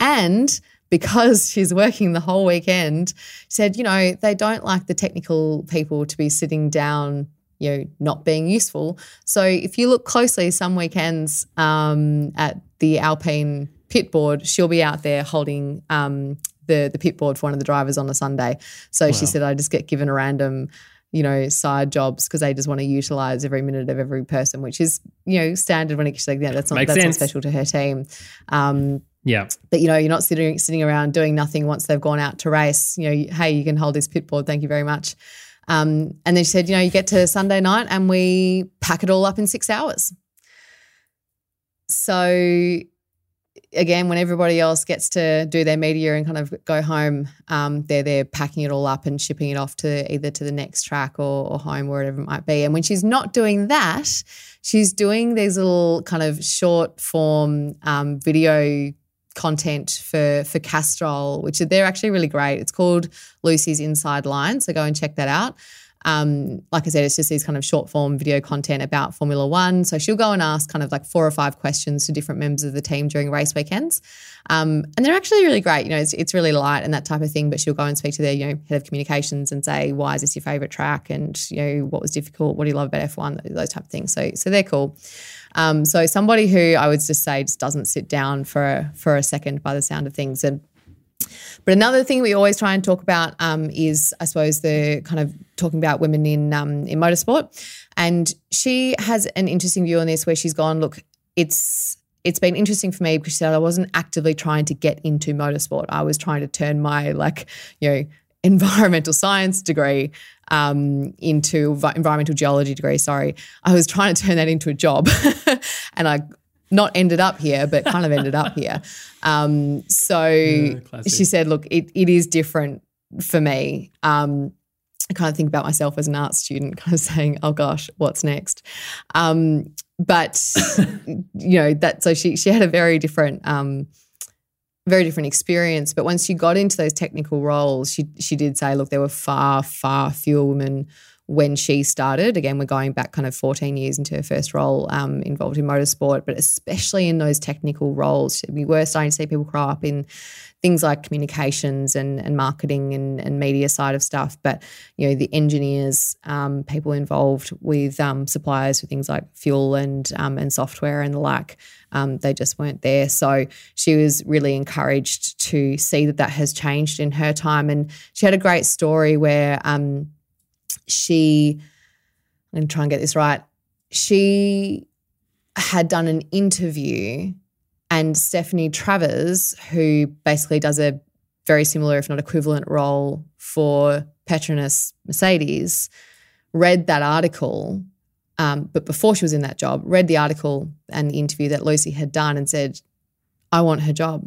And because she's working the whole weekend said you know they don't like the technical people to be sitting down you know not being useful. So if you look closely some weekends um, at the alpine pit board she'll be out there holding um, the the pit board for one of the drivers on a sunday. So she said i just get given a random you know side jobs because they just want to utilize every minute of every person which is you know standard when it it's like yeah that's not Makes that's sense. not special to her team. Um, Yeah. but you know you're not sitting sitting around doing nothing once they've gone out to race. You know hey you can hold this pit board. Thank you very much um, and then she said you know you get to sunday night and we pack it all up in six hours. So again when everybody else gets to do their media and kind of go home um, they're there packing it all up and shipping it off to either to the next track or, or home wherever it might be. And when she's not doing that she's doing these little kind of short form um, video content for for Castrol, which they're actually really great. It's called Lucy's Inside Line, so go and check that out. Um, like I said, it's just these kind of short form video content about Formula One. So she'll go and ask kind of like four or five questions to different members of the team during race weekends. Um, and they're actually really great. You know, it's, it's really light and that type of thing. But she'll go and speak to their, you know, head of communications and say, why is this your favorite track? And, you know, what was difficult? What do you love about F1? Those type of things. So, so they're cool. Um, so somebody who I would just say just doesn't sit down for a, for a second by the sound of things. And but another thing we always try and talk about um, is, I suppose, the kind of talking about women in um, in motorsport. And she has an interesting view on this, where she's gone, look, it's it's been interesting for me because she said I wasn't actively trying to get into motorsport. I was trying to turn my like, you know, environmental science degree um, into environmental geology degree. Sorry, I was trying to turn that into a job, and I not ended up here, but kind of ended up here. Um, so she said, "Look, it, it is different for me." Um, I kind of think about myself as an art student, kind of saying, "Oh gosh, what's next?" Um, but you know that. So she she had a very different. Very different experience. But once she got into those technical roles, she she did say, look, there were far, far fewer women when she started. Again, we're going back kind of 14 years into her first role um, involved in motorsport, but especially in those technical roles, we were starting to see people grow up in things like communications and, and marketing and, and media side of stuff. But you know, the engineers, um, people involved with um, suppliers for things like fuel and um, and software and the like, um, they just weren't there. So she was really encouraged to see that that has changed in her time. And she had a great story where um, she, I'm going to try and get this right. She had done an interview, and Stephanie Travers, who basically does a very similar, if not equivalent, role for Petronas Mercedes, read that article. Um, but before she was in that job, read the article and the interview that Lucy had done and said, I want her job.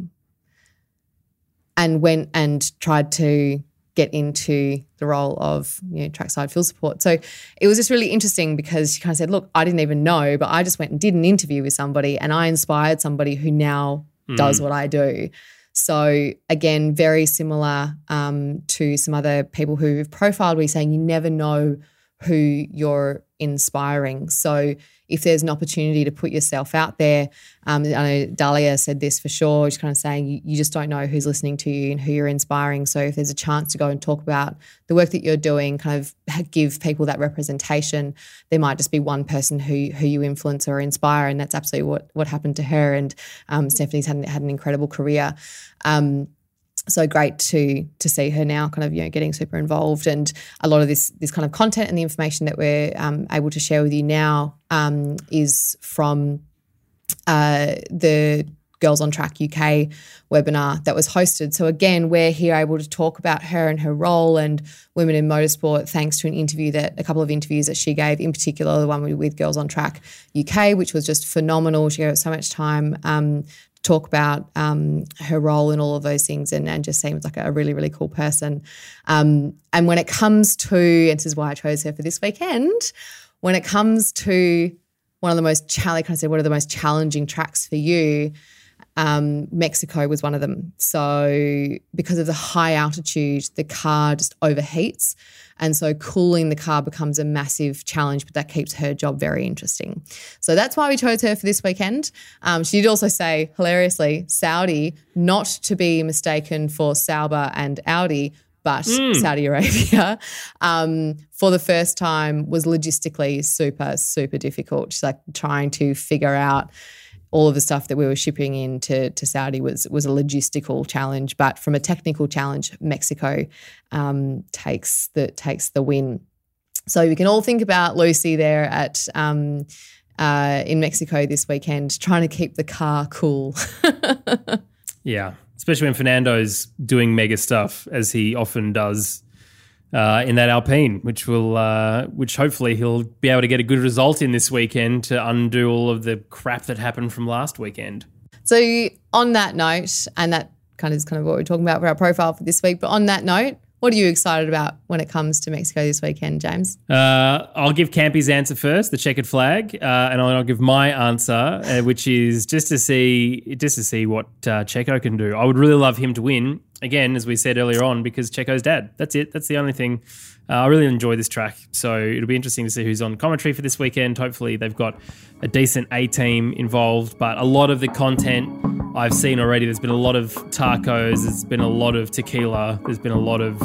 And went and tried to get into the role of you know trackside field support. So it was just really interesting because she kind of said, "Look, I didn't even know, but I just went and did an interview with somebody, and I inspired somebody who now does what I do." So again, very similar um, to some other people who've profiled. We're saying you never know who you're inspiring. So if there's an opportunity to put yourself out there, um, I know Dahlia said this for sure. She's kind of saying you, you just don't know who's listening to you and who you're inspiring. So if there's a chance to go and talk about the work that you're doing, kind of give people that representation, there might just be one person who who you influence or inspire, and that's absolutely what what happened to her. And um, Stephanie's had had an incredible career. Um, so great to to see her now kind of you know getting super involved and a lot of this this kind of content and the information that we're um, able to share with you now um, is from uh, the Girls on Track UK webinar that was hosted. So again, we're here able to talk about her and her role and women in motorsport, thanks to an interview that a couple of interviews that she gave, in particular the one with Girls on Track UK, which was just phenomenal. She gave so much time um, talk about um, her role in all of those things and, and just seems like a really, really cool person. Um, and when it comes to, and this is why I chose her for this weekend, when it comes to one of the most challenging, of said, what are the most challenging tracks for you? Um, Mexico was one of them. So because of the high altitude, the car just overheats. And so cooling the car becomes a massive challenge, but that keeps her job very interesting. So that's why we chose her for this weekend. Um, she did also say, hilariously, Saudi, not to be mistaken for Sauber and Audi, but mm. Saudi Arabia, um, for the first time was logistically super, super difficult. She's like trying to figure out all of the stuff that we were shipping in to, to Saudi was was a logistical challenge, but from a technical challenge, Mexico um, takes the takes the win. So we can all think about Lucy there at um, uh, in Mexico this weekend, trying to keep the car cool. yeah, especially when Fernando's doing mega stuff as he often does uh, in that Alpine, which will, uh, which hopefully he'll be able to get a good result in this weekend to undo all of the crap that happened from last weekend. So, on that note, and that kind of is kind of what we're talking about for our profile for this week. But on that note, what are you excited about when it comes to Mexico this weekend, James? Uh, I'll give Campy's answer first, the checkered flag, uh, and I'll, I'll, give my answer, uh, which is just to see just to see what uh, Checo can do. I would really love him to win again, as we said earlier on, because Checo's dad. That's it. That's the only thing. Uh, I really enjoy this track, so it'll be interesting to see who's on commentary for this weekend. Hopefully, they've got a decent A team involved, but a lot of the content I've seen already. There's been a lot of tacos. There's been a lot of tequila. There's been a lot of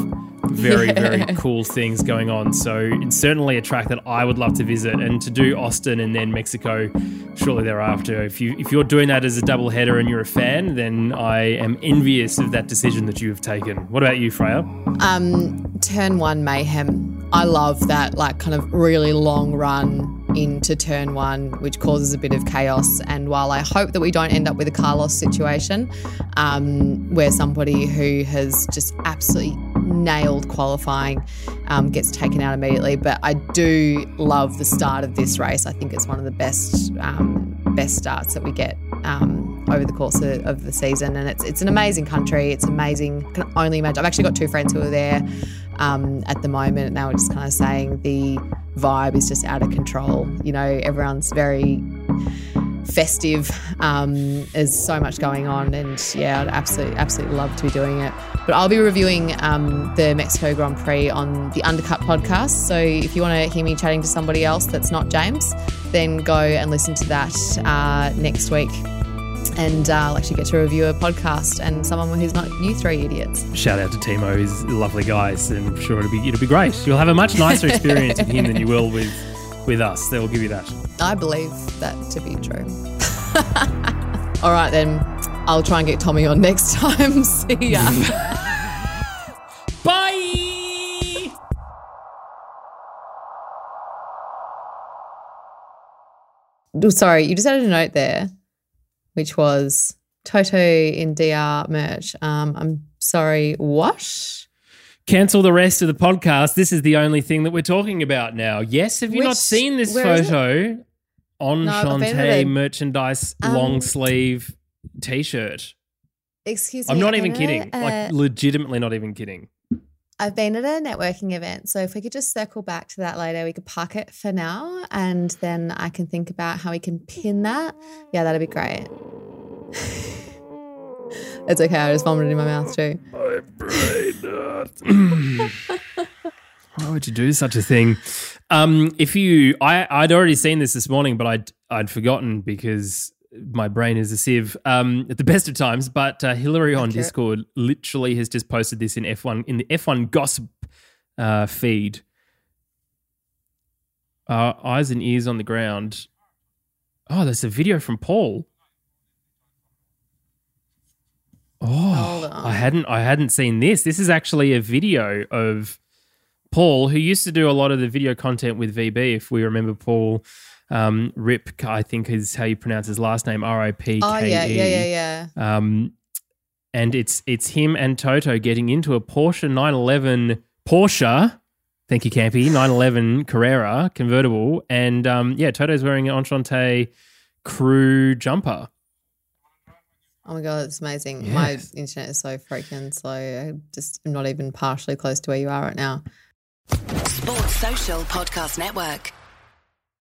very, very cool things going on. So it's certainly a track that I would love to visit and to do Austin and then Mexico shortly thereafter. If you if you're doing that as a double header and you're a fan, then I am envious of that decision that you have taken. What about you, Freya? Um, turn one mayhem. I love that like kind of really long run into turn one, which causes a bit of chaos. And while I hope that we don't end up with a Carlos situation um, where somebody who has just absolutely nailed qualifying um, gets taken out immediately, but I do love the start of this race. I think it's one of the best um, best starts that we get um, over the course of, of, the season, and it's it's an amazing country. It's amazing. Can only imagine. I've actually got two friends who are there um, at the moment, and they were just kind of saying the vibe is just out of control. You know, everyone's very festive. Um, there's so much going on, and yeah, I'd absolutely, absolutely love to be doing it. But I'll be reviewing um, the Mexico Grand Prix on the Undercut podcast. So if you want to hear me chatting to somebody else that's not James, then go and listen to that uh, next week and uh, I'll actually get to review a podcast and someone who's not you three idiots. Shout out to Timo, he's a lovely guy, and I'm sure it'll be it'll be great. You'll have a much nicer experience with him than you will with with us. They will give you that. I believe that to be true. All right then, I'll try and get Tommy on next time. See ya. Bye. Sorry, you just added a note there which was Toto in DR merch. Um, I'm sorry, what? Cancel the rest of the podcast. This is the only thing that we're talking about now. Yes, have you which, not seen this photo on no, Shantae merchandise um, long sleeve t shirt? Excuse me. I'm not even kidding. A, like, legitimately not even kidding. I've been at a networking event. So if we could just circle back to that later, we could park it for now and then I can think about how we can pin that. Yeah, that'd be great. it's okay. I just vomited in my mouth too. My brain. Why would you do such a thing? Um, if you, I, I'd already seen this this morning, but I'd I'd forgotten because my brain is a sieve um, at the best of times. But uh, Hillary on Accurate. Discord literally has just posted this in F1 in the F1 gossip uh, feed. Uh, eyes and ears on the ground. Oh, there's a video from Paul. Oh. I hadn't I hadn't seen this. This is actually a video of Paul, who used to do a lot of the video content with VB. If we remember Paul, um, Rip, I think is how you pronounce his last name, R I P K E. Oh yeah, yeah, yeah, yeah. Um, and it's it's him and Toto getting into a Porsche 911 Porsche. Thank you, Campy. 911 Carrera convertible, and um, yeah, Toto's wearing an Enchante crew jumper. Oh my god, it's amazing. Yes. My internet is so freaking slow. I just am not even partially close to where you are right now. Sports Social Podcast Network.